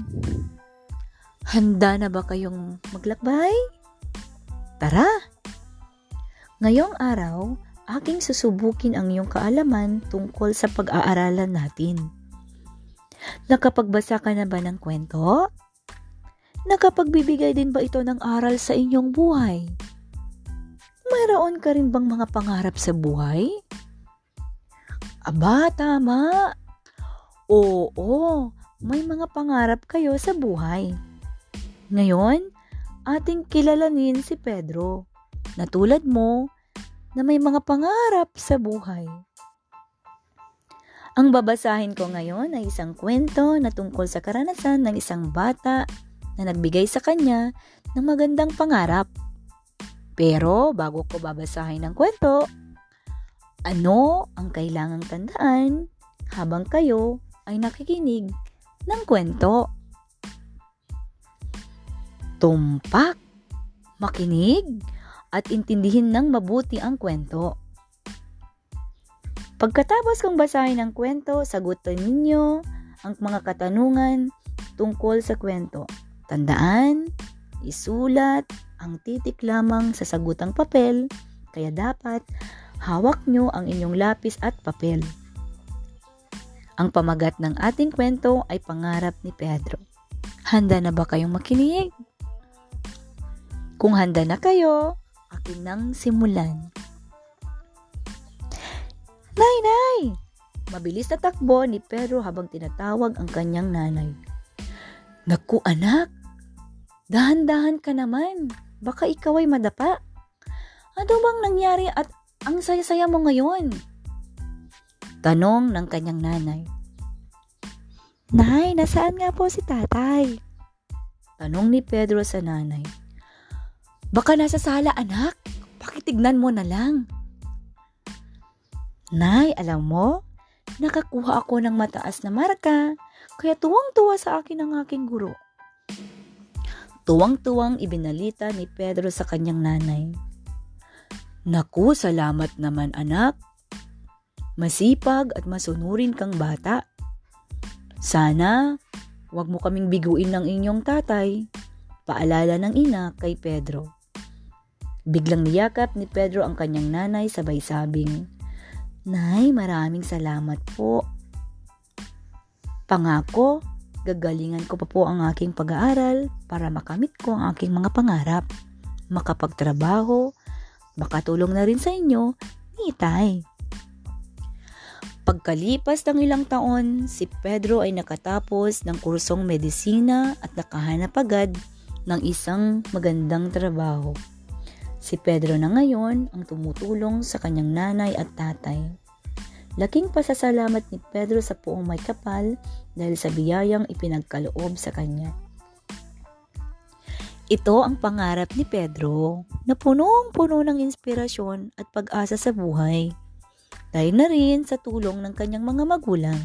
Handa na ba kayong maglakbay? Tara! Ngayong araw, aking susubukin ang iyong kaalaman tungkol sa pag-aaralan natin. Nakapagbasa ka na ba ng kwento? Nakapagbibigay din ba ito ng aral sa inyong buhay? Mayroon ka rin bang mga pangarap sa buhay? Aba, tama. Oo, may mga pangarap kayo sa buhay. Ngayon, ating kilalanin si Pedro. Na tulad mo, na may mga pangarap sa buhay. Ang babasahin ko ngayon ay isang kwento na tungkol sa karanasan ng isang bata na nagbigay sa kanya ng magandang pangarap. Pero bago ko babasahin ang kwento, ano ang kailangang tandaan habang kayo ay nakikinig ng kwento? Tumpak, makinig, at intindihin ng mabuti ang kwento. Pagkatapos kong basahin ang kwento, sagutin ninyo ang mga katanungan tungkol sa kwento. Tandaan, isulat ang titik lamang sa sagutang papel, kaya dapat hawak nyo ang inyong lapis at papel. Ang pamagat ng ating kwento ay pangarap ni Pedro. Handa na ba kayong makinig? Kung handa na kayo, akin nang simulan. Nay, nay! Mabilis na takbo ni Pedro habang tinatawag ang kanyang nanay. Naku anak, Dahan-dahan ka naman. Baka ikaw ay madapa. Ano bang nangyari at ang saya-saya mo ngayon? Tanong ng kanyang nanay. Nay, nasaan nga po si tatay? Tanong ni Pedro sa nanay. Baka nasa sala anak. Pakitignan mo na lang. Nay, alam mo, nakakuha ako ng mataas na marka, kaya tuwang-tuwa sa akin ang aking guro. Tuwang-tuwang ibinalita ni Pedro sa kanyang nanay. Naku, salamat naman anak. Masipag at masunurin kang bata. Sana, wag mo kaming biguin ng inyong tatay. Paalala ng ina kay Pedro. Biglang niyakap ni Pedro ang kanyang nanay sabay sabing, Nay, maraming salamat po. Pangako, gagalingan ko pa po ang aking pag-aaral para makamit ko ang aking mga pangarap. Makapagtrabaho, makatulong na rin sa inyo ni Tay. Pagkalipas ng ilang taon, si Pedro ay nakatapos ng kursong medisina at nakahanap agad ng isang magandang trabaho. Si Pedro na ngayon ang tumutulong sa kanyang nanay at tatay. Laking pasasalamat ni Pedro sa puong may kapal dahil sa biyayang ipinagkaloob sa kanya. Ito ang pangarap ni Pedro na punong-puno ng inspirasyon at pag-asa sa buhay dahil na rin sa tulong ng kanyang mga magulang.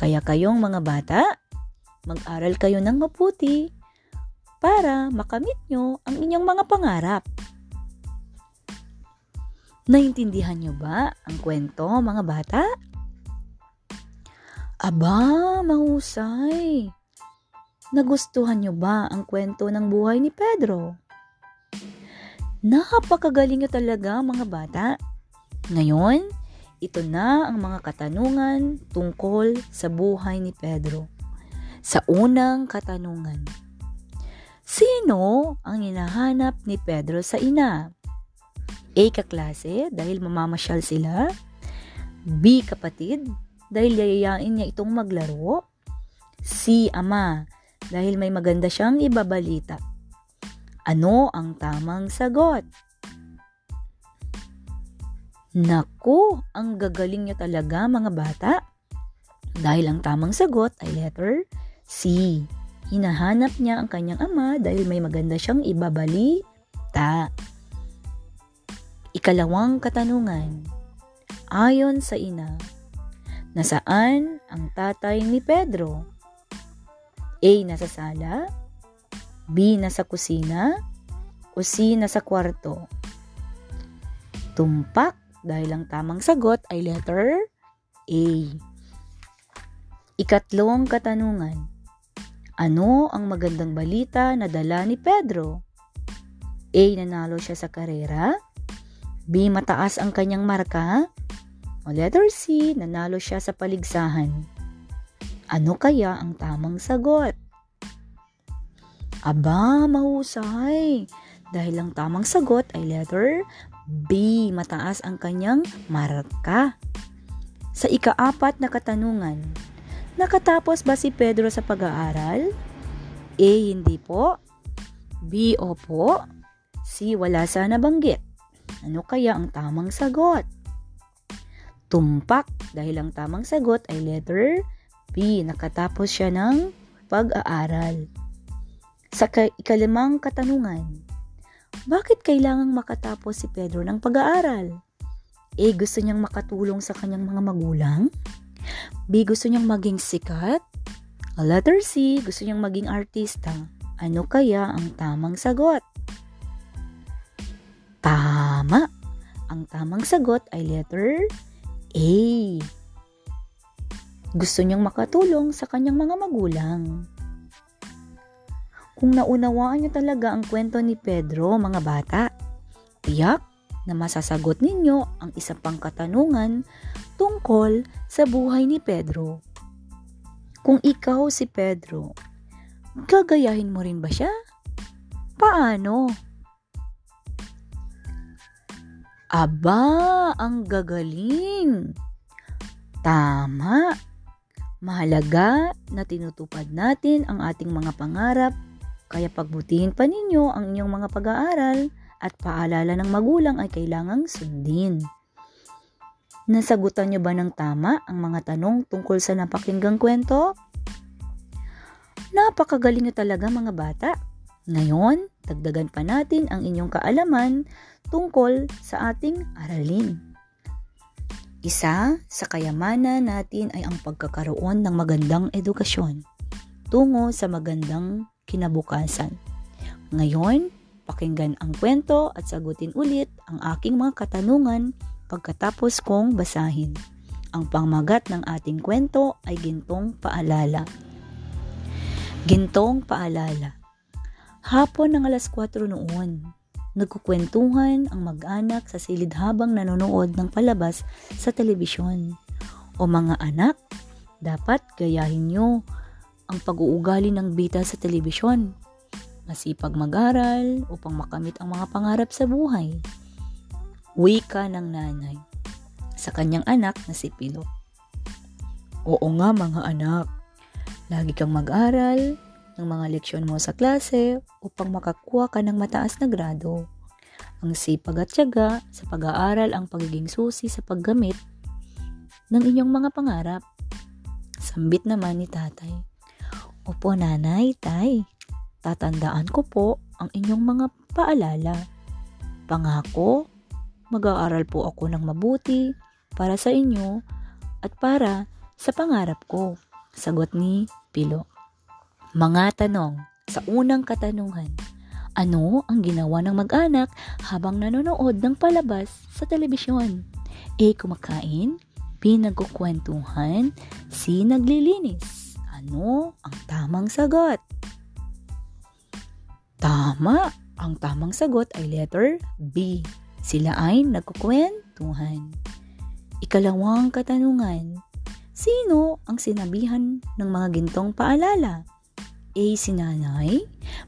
Kaya kayong mga bata, mag-aral kayo ng maputi para makamit nyo ang inyong mga pangarap. Naintindihan nyo ba ang kwento, mga bata? Aba, mahusay! Nagustuhan nyo ba ang kwento ng buhay ni Pedro? Napakagaling nyo talaga, mga bata. Ngayon, ito na ang mga katanungan tungkol sa buhay ni Pedro. Sa unang katanungan, Sino ang hinahanap ni Pedro sa ina? A. Kaklase dahil mamamasyal sila. B. Kapatid dahil yayayain niya itong maglaro. C. Ama dahil may maganda siyang ibabalita. Ano ang tamang sagot? Naku, ang gagaling nyo talaga mga bata. Dahil ang tamang sagot ay letter C. Hinahanap niya ang kanyang ama dahil may maganda siyang ibabalita. Ikalawang katanungan. Ayon sa ina, nasaan ang tatay ni Pedro? A. Nasa sala B. Nasa kusina o C. Nasa kwarto? Tumpak dahil ang tamang sagot ay letter A. Ikatlong katanungan. Ano ang magandang balita na dala ni Pedro? A. Nanalo siya sa karera. B. Mataas ang kanyang marka. O letter C. Nanalo siya sa paligsahan. Ano kaya ang tamang sagot? Aba, mahusay. Dahil ang tamang sagot ay letter B. Mataas ang kanyang marka. Sa ikaapat na katanungan, nakatapos ba si Pedro sa pag-aaral? A. Hindi po. B. Opo. C. Wala sana banggit. Ano kaya ang tamang sagot? Tumpak dahil ang tamang sagot ay letter B. Nakatapos siya ng pag-aaral. Sa ikalimang katanungan, bakit kailangang makatapos si Pedro ng pag-aaral? A. Gusto niyang makatulong sa kanyang mga magulang? B. Gusto niyang maging sikat? Letter C. Gusto niyang maging artista. Ano kaya ang tamang sagot? Tama! Ang tamang sagot ay letter A. Gusto niyang makatulong sa kanyang mga magulang. Kung naunawaan niyo talaga ang kwento ni Pedro, mga bata, tiyak na masasagot ninyo ang isa pang katanungan tungkol sa buhay ni Pedro. Kung ikaw si Pedro, gagayahin mo rin ba siya? Paano? Aba, ang gagaling! Tama! Mahalaga na tinutupad natin ang ating mga pangarap Kaya pagbutihin pa ninyo ang inyong mga pag-aaral at paalala ng magulang ay kailangang sundin. Nasagutan niyo ba ng tama ang mga tanong tungkol sa napakinggang kwento? Napakagaling niyo talaga mga bata. Ngayon, dagdagan pa natin ang inyong kaalaman tungkol sa ating aralin. Isa sa kayamanan natin ay ang pagkakaroon ng magandang edukasyon tungo sa magandang kinabukasan. Ngayon, pakinggan ang kwento at sagutin ulit ang aking mga katanungan pagkatapos kong basahin. Ang pangmagat ng ating kwento ay gintong paalala. Gintong paalala. Hapon ng alas 4 noon, nagkukwentuhan ang mag-anak sa silid habang nanonood ng palabas sa telebisyon. O mga anak, dapat gayahin nyo ang pag-uugali ng bita sa telebisyon. Masipag mag-aral upang makamit ang mga pangarap sa buhay. Wika ng nanay sa kanyang anak na si Pilo. Oo nga mga anak, Lagi kang mag-aral ng mga leksyon mo sa klase upang makakuha ka ng mataas na grado. Ang sipag at tiyaga sa pag-aaral ang pagiging susi sa paggamit ng inyong mga pangarap. Sambit naman ni tatay. Opo nanay, tay. Tatandaan ko po ang inyong mga paalala. Pangako, mag-aaral po ako ng mabuti para sa inyo at para sa pangarap ko. Sagot ni Pilo. Mga tanong sa unang katanungan. Ano ang ginawa ng mag-anak habang nanonood ng palabas sa telebisyon? A. Kumakain. B. Nagkukwentuhan. C. Naglilinis. Ano ang tamang sagot? Tama! Ang tamang sagot ay letter B. Sila ay nagkukwentuhan. Ikalawang katanungan. Sino ang sinabihan ng mga gintong paalala? A. Si nanay,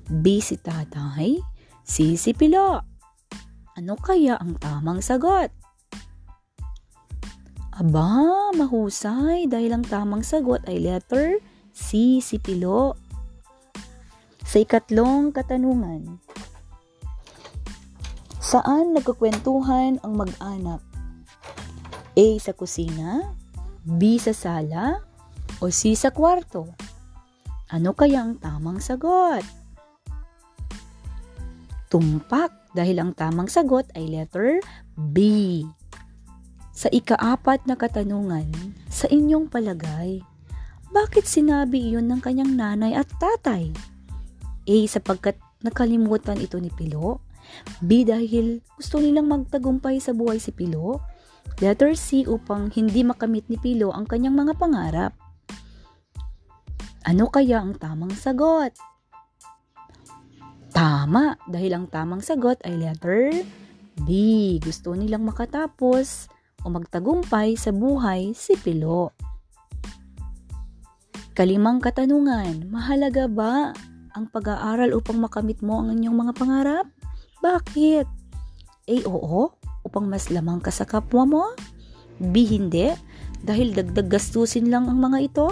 B. Si tatay, C. Si pilo. Ano kaya ang tamang sagot? Aba, mahusay dahil ang tamang sagot ay letter C. Si pilo. Sa ikatlong katanungan, Saan nagkukwentuhan ang mag-anak? A. Sa kusina, B sa sala o C sa kwarto? Ano kaya ang tamang sagot? Tumpak dahil ang tamang sagot ay letter B. Sa ikaapat na katanungan, sa inyong palagay, bakit sinabi iyon ng kanyang nanay at tatay? A. Sapagkat nakalimutan ito ni Pilo. B. Dahil gusto nilang magtagumpay sa buhay si Pilo. Letter C upang hindi makamit ni Pilo ang kanyang mga pangarap. Ano kaya ang tamang sagot? Tama, dahil ang tamang sagot ay letter B. Gusto nilang makatapos o magtagumpay sa buhay si Pilo. Kalimang katanungan, mahalaga ba ang pag-aaral upang makamit mo ang inyong mga pangarap? Bakit? A. Oo upang mas lamang ka sa kapwa mo? B. Hindi, dahil dagdag gastusin lang ang mga ito?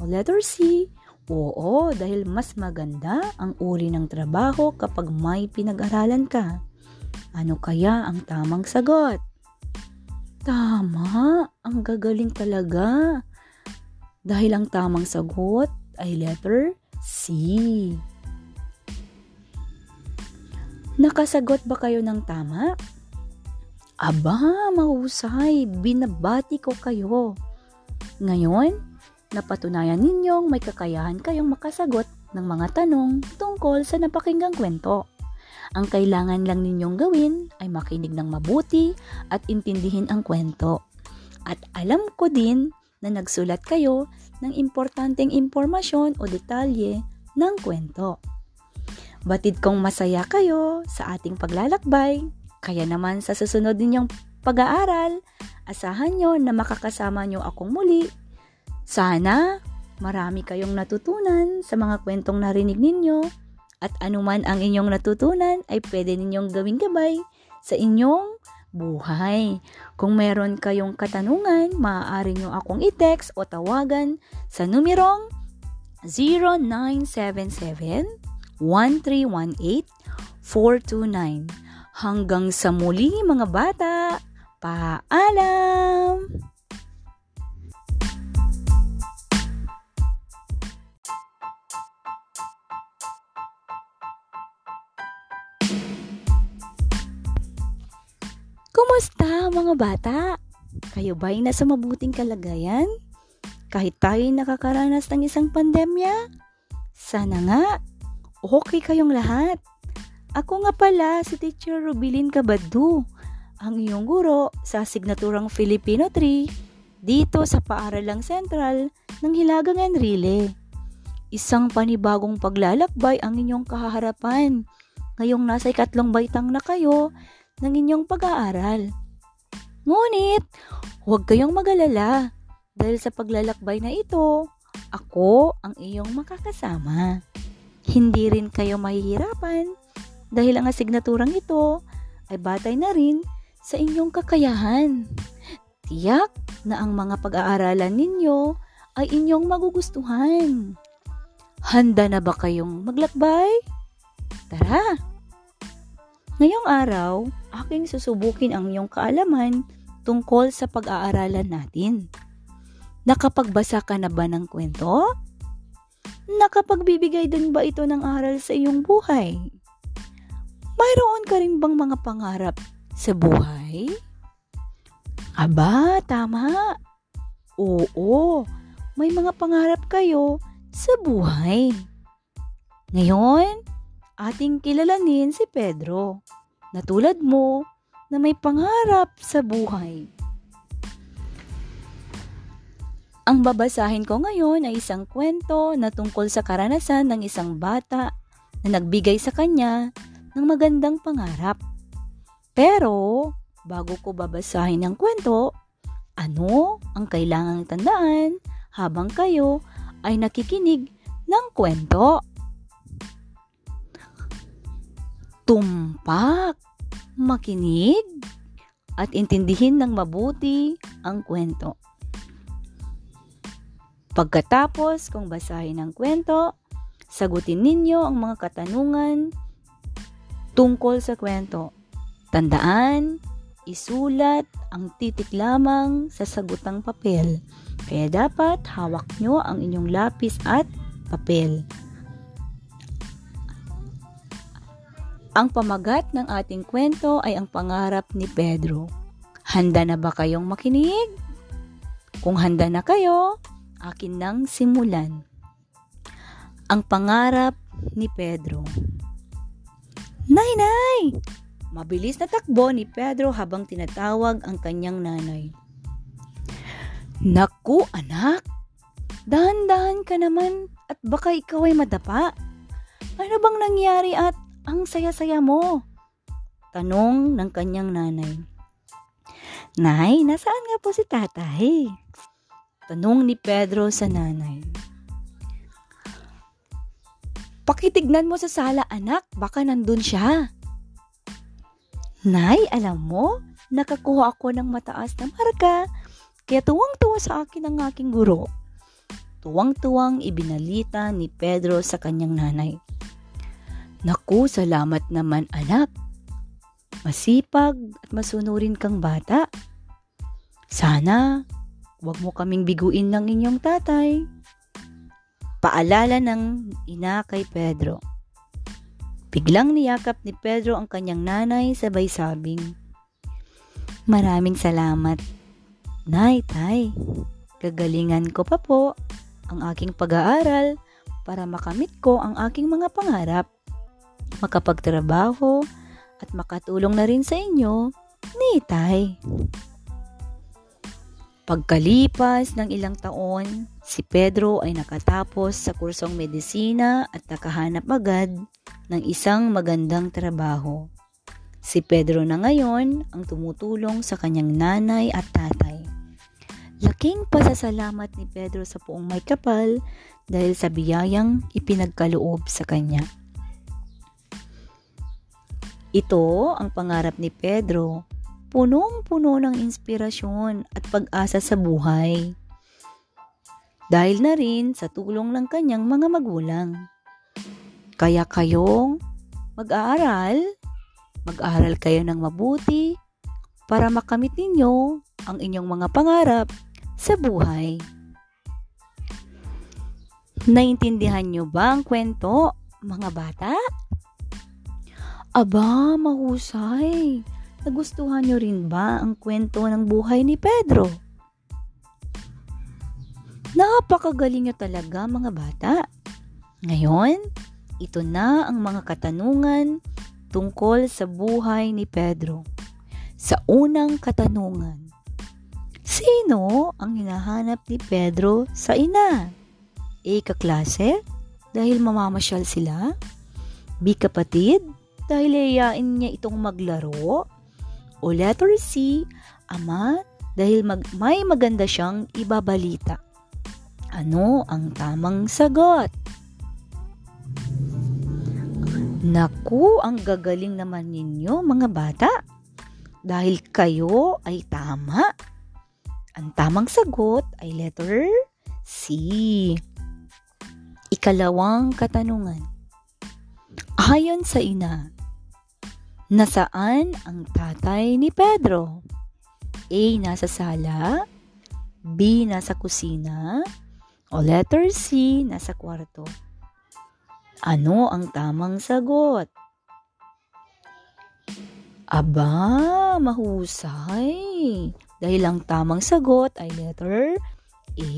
O letter C, oo, dahil mas maganda ang uri ng trabaho kapag may pinag-aralan ka. Ano kaya ang tamang sagot? Tama, ang gagaling talaga. Dahil ang tamang sagot ay letter C. Nakasagot ba kayo ng tama? Aba, mahusay, binabati ko kayo. Ngayon, napatunayan ninyong may kakayahan kayong makasagot ng mga tanong tungkol sa napakinggang kwento. Ang kailangan lang ninyong gawin ay makinig ng mabuti at intindihin ang kwento. At alam ko din na nagsulat kayo ng importanteng impormasyon o detalye ng kwento. Batid kong masaya kayo sa ating paglalakbay kaya naman sa susunod ninyong pag-aaral, asahan nyo na makakasama nyo akong muli. Sana marami kayong natutunan sa mga kwentong narinig ninyo at anuman ang inyong natutunan ay pwede ninyong gawing gabay sa inyong buhay. Kung meron kayong katanungan, maaari nyo akong i-text o tawagan sa numerong 0977 1318-429. Hanggang sa muli mga bata, paalam! Kumusta mga bata? Kayo ba'y nasa mabuting kalagayan? Kahit tayo nakakaranas ng isang pandemya? Sana nga, okay kayong lahat. Ako nga pala si Teacher Rubilin Cabadu, ang iyong guro sa signaturang Filipino 3 dito sa Paaralang Sentral ng Hilagang Enrile. Isang panibagong paglalakbay ang inyong kahaharapan. Ngayong nasa ikatlong baitang na kayo ng inyong pag-aaral. Ngunit, huwag kayong magalala dahil sa paglalakbay na ito, ako ang iyong makakasama. Hindi rin kayo mahihirapan dahil ang asignaturang ito ay batay na rin sa inyong kakayahan. Tiyak na ang mga pag-aaralan ninyo ay inyong magugustuhan. Handa na ba kayong maglakbay? Tara! Ngayong araw, aking susubukin ang iyong kaalaman tungkol sa pag-aaralan natin. Nakapagbasa ka na ba ng kwento? Nakapagbibigay din ba ito ng aral sa iyong buhay? Mayroon ka rin bang mga pangarap sa buhay? Aba, tama. Oo, may mga pangarap kayo sa buhay. Ngayon, ating kilalanin si Pedro na tulad mo na may pangarap sa buhay. Ang babasahin ko ngayon ay isang kwento na tungkol sa karanasan ng isang bata na nagbigay sa kanya ng magandang pangarap. Pero, bago ko babasahin ang kwento, ano ang kailangang tandaan habang kayo ay nakikinig ng kwento? tumpak, makinig, at intindihin ng mabuti ang kwento. Pagkatapos kung basahin ang kwento, sagutin ninyo ang mga katanungan tungkol sa kwento. Tandaan, isulat ang titik lamang sa sagutang papel. Kaya dapat hawak nyo ang inyong lapis at papel. Ang pamagat ng ating kwento ay ang pangarap ni Pedro. Handa na ba kayong makinig? Kung handa na kayo, akin nang simulan. Ang pangarap ni Pedro. Nay, nay! Mabilis na takbo ni Pedro habang tinatawag ang kanyang nanay. Naku, anak! Dahan-dahan ka naman at baka ikaw ay madapa. Ano bang nangyari at ang saya-saya mo. Tanong ng kanyang nanay. Nay, nasaan nga po si tatay? Tanong ni Pedro sa nanay. Pakitignan mo sa sala anak, baka nandun siya. Nay, alam mo, nakakuha ako ng mataas na marka, kaya tuwang-tuwa sa akin ang aking guro. Tuwang-tuwang ibinalita ni Pedro sa kanyang nanay. Naku, salamat naman anak. Masipag at masunurin kang bata. Sana, huwag mo kaming biguin ng inyong tatay. Paalala ng ina kay Pedro. Biglang niyakap ni Pedro ang kanyang nanay sabay sabing, Maraming salamat. Nay, tay, kagalingan ko pa po ang aking pag-aaral para makamit ko ang aking mga pangarap makapagtrabaho at makatulong na rin sa inyo ni Itay. Pagkalipas ng ilang taon, si Pedro ay nakatapos sa kursong medisina at nakahanap agad ng isang magandang trabaho. Si Pedro na ngayon ang tumutulong sa kanyang nanay at tatay. Laking pasasalamat ni Pedro sa puong may kapal dahil sa biyayang ipinagkaloob sa kanya. Ito ang pangarap ni Pedro, punong-puno ng inspirasyon at pag-asa sa buhay. Dahil na rin sa tulong ng kanyang mga magulang. Kaya kayong mag-aaral, mag-aaral kayo ng mabuti para makamit ninyo ang inyong mga pangarap sa buhay. Naintindihan nyo ba ang kwento, mga bata? Aba, mahusay. Nagustuhan nyo rin ba ang kwento ng buhay ni Pedro? Napakagaling nyo talaga mga bata. Ngayon, ito na ang mga katanungan tungkol sa buhay ni Pedro. Sa unang katanungan, sino ang hinahanap ni Pedro sa ina? A. Kaklase, dahil mamamasyal sila. B. Kapatid, dahil yayain niya itong maglaro. O letter C, Ama, dahil mag may maganda siyang ibabalita. Ano ang tamang sagot? Naku, ang gagaling naman ninyo mga bata. Dahil kayo ay tama. Ang tamang sagot ay letter C. Ikalawang katanungan. Ayon sa ina, nasaan ang tatay ni Pedro? A. Nasa sala B. Nasa kusina o letter C. Nasa kwarto. Ano ang tamang sagot? Aba, mahusay. Dahil ang tamang sagot ay letter A.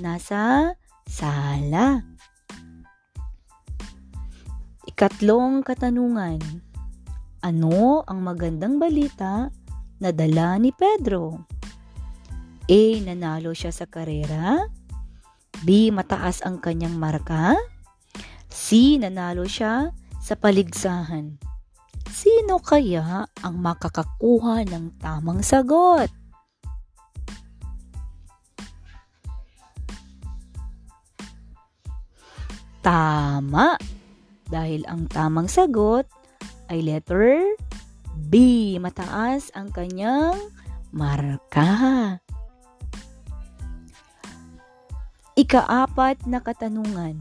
Nasa sala. Ikatlong katanungan. Ano ang magandang balita na dala ni Pedro? A. Nanalo siya sa karera. B. Mataas ang kanyang marka. C. Nanalo siya sa paligsahan. Sino kaya ang makakakuha ng tamang sagot? Tama! Dahil ang tamang sagot ay letter B. Mataas ang kanyang marka. Ikaapat na katanungan.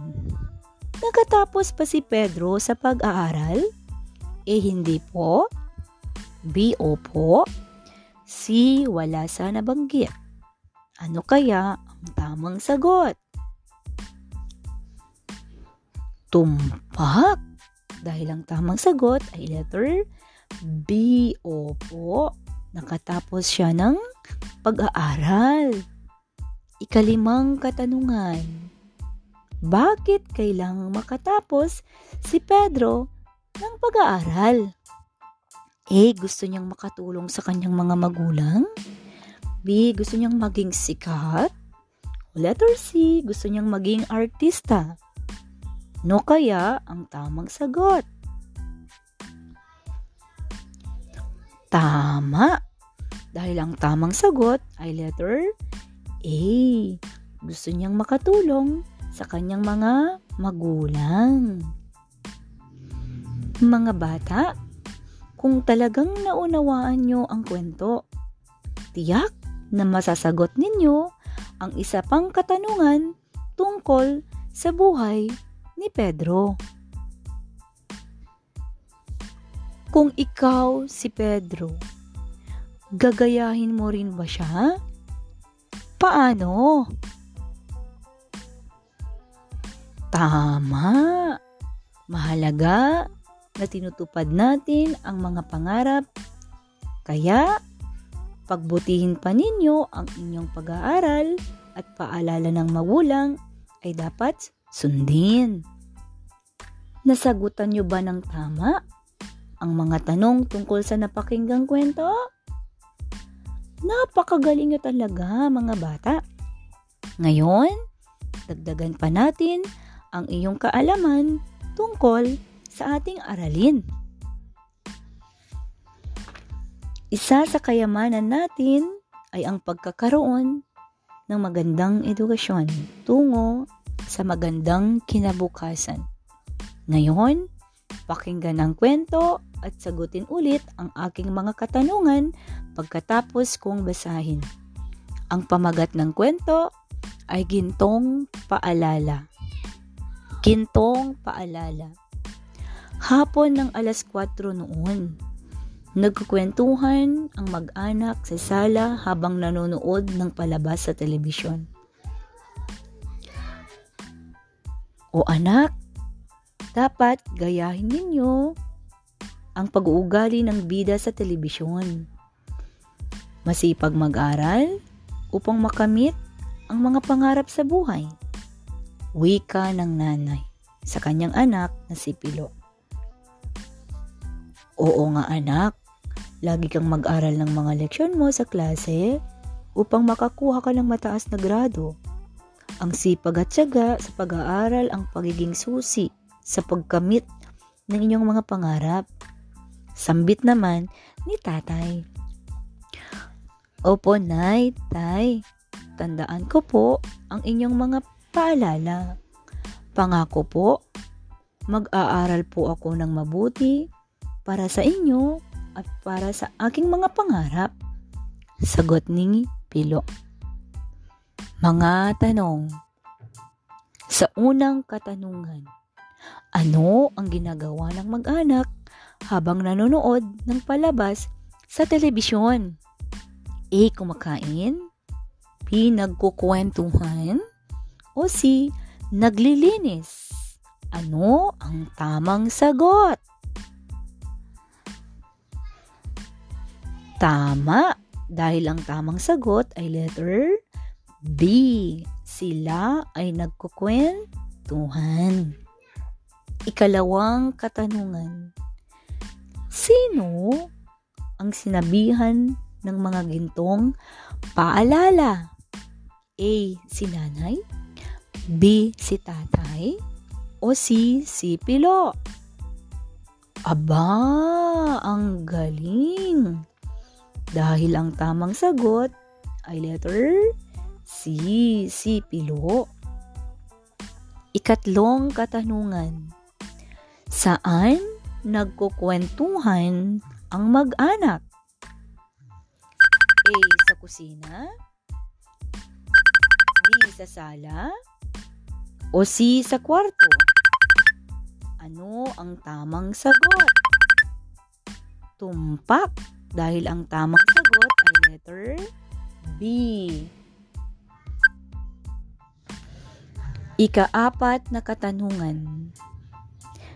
Nakatapos pa si Pedro sa pag-aaral? Eh hindi po. B. Opo. C. Wala sa nabanggit. Ano kaya ang tamang sagot? Tumpak. Dahil ang tamang sagot ay letter B. Opo. Nakatapos siya ng pag-aaral. Ikalimang katanungan bakit kailangang makatapos si Pedro ng pag-aaral? A. Gusto niyang makatulong sa kanyang mga magulang. B. Gusto niyang maging sikat. Letter C. Gusto niyang maging artista. No kaya ang tamang sagot? Tama! Dahil ang tamang sagot ay letter A. Gusto niyang makatulong sa kanyang mga magulang. Mga bata, kung talagang naunawaan nyo ang kwento, tiyak na masasagot ninyo ang isa pang katanungan tungkol sa buhay ni Pedro. Kung ikaw si Pedro, gagayahin mo rin ba siya? Paano? Tama! Mahalaga na tinutupad natin ang mga pangarap. Kaya, pagbutihin pa ninyo ang inyong pag-aaral at paalala ng magulang ay dapat sundin. Nasagutan nyo ba ng tama ang mga tanong tungkol sa napakinggang kwento? Napakagaling nyo talaga mga bata. Ngayon, dagdagan pa natin ang iyong kaalaman tungkol sa ating aralin. Isa sa kayamanan natin ay ang pagkakaroon ng magandang edukasyon tungo sa magandang kinabukasan. Ngayon, pakinggan ang kwento at sagutin ulit ang aking mga katanungan pagkatapos kong basahin. Ang pamagat ng kwento ay gintong paalala. Gintong paalala. Hapon ng alas 4 noon. Nagkukwentuhan ang mag-anak sa sala habang nanonood ng palabas sa telebisyon. O anak, dapat gayahin ninyo ang pag-uugali ng bida sa telebisyon. Masipag mag-aral upang makamit ang mga pangarap sa buhay. Wika ng nanay sa kanyang anak na si Pilo. Oo nga anak, lagi kang mag-aral ng mga leksyon mo sa klase upang makakuha ka ng mataas na grado. Ang sipag at syaga sa pag-aaral ang pagiging susi sa pagkamit ng inyong mga pangarap. Sambit naman ni tatay. Opo, nay, tay. Tandaan ko po ang inyong mga paalala. Pangako po, mag-aaral po ako ng mabuti para sa inyo at para sa aking mga pangarap. Sagot ni Pilo. Mga tanong. Sa unang katanungan, ano ang ginagawa ng mag-anak habang nanonood ng palabas sa telebisyon? A. Kumakain B. Nagkukwentuhan o C. Naglilinis? Ano ang tamang sagot? Tama, dahil ang tamang sagot ay letter B. Sila ay nagkukwentuhan. Ikalawang katanungan. Sino ang sinabihan ng mga gintong paalala? A. Si nanay B. Si tatay o C. Si pilo? Aba, ang galing! Dahil ang tamang sagot ay letter C. Si pilo. Ikatlong katanungan. Saan nagkukwentuhan ang mag-anak? A. Sa kusina B. Sa sala o C. Sa kwarto? Ano ang tamang sagot? Tumpak dahil ang tamang sagot ay letter B. Ikaapat na katanungan.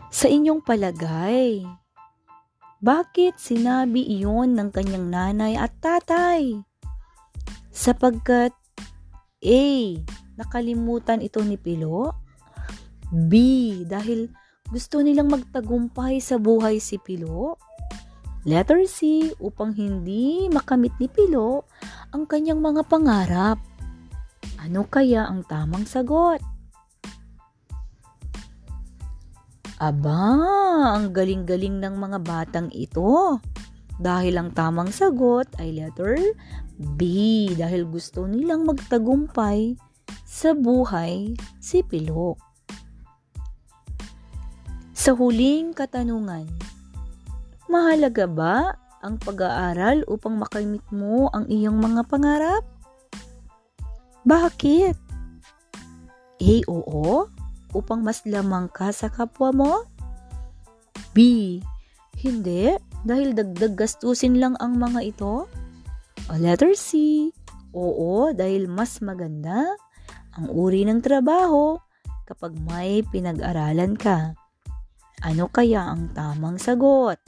Sa inyong palagay, bakit sinabi iyon ng kanyang nanay at tatay? Sapagkat A. Nakalimutan ito ni Pilo. B. Dahil gusto nilang magtagumpay sa buhay si Pilo. Letter C. Upang hindi makamit ni Pilo ang kanyang mga pangarap. Ano kaya ang tamang sagot? Aba, ang galing-galing ng mga batang ito. Dahil ang tamang sagot ay letter B. Dahil gusto nilang magtagumpay sa buhay si Pilo. Sa huling katanungan, mahalaga ba ang pag-aaral upang makamit mo ang iyong mga pangarap? Bakit? A. Oo upang mas lamang ka sa kapwa mo? B. Hindi, dahil dagdag gastusin lang ang mga ito? O letter C. Oo, dahil mas maganda ang uri ng trabaho kapag may pinag-aralan ka. Ano kaya ang tamang sagot?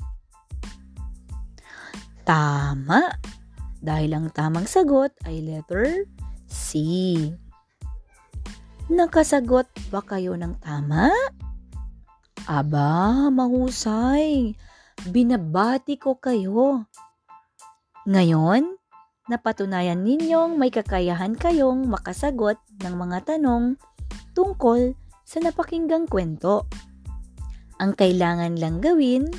Tama! Dahil ang tamang sagot ay letter C. Nakasagot ba kayo ng tama? Aba, mahusay. Binabati ko kayo. Ngayon, napatunayan ninyong may kakayahan kayong makasagot ng mga tanong tungkol sa napakinggang kwento. Ang kailangan lang gawin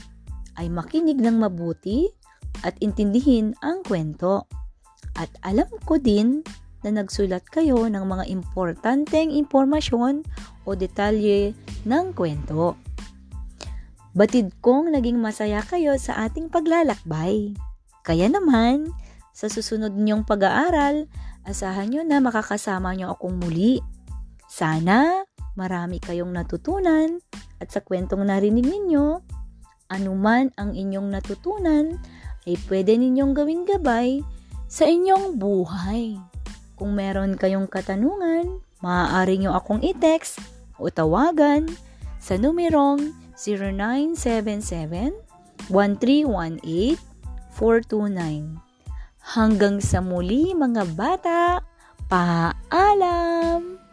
ay makinig ng mabuti at intindihin ang kwento. At alam ko din na nagsulat kayo ng mga importanteng impormasyon o detalye ng kwento. Batid kong naging masaya kayo sa ating paglalakbay. Kaya naman, sa susunod niyong pag-aaral, asahan niyo na makakasama niyo akong muli. Sana marami kayong natutunan at sa kwentong narinig ninyo, anuman ang inyong natutunan ay pwede ninyong gawing gabay sa inyong buhay. Kung meron kayong katanungan, maaari nyo akong i-text o tawagan sa numerong 0977-1318-429. Hanggang sa muli mga bata, paalam!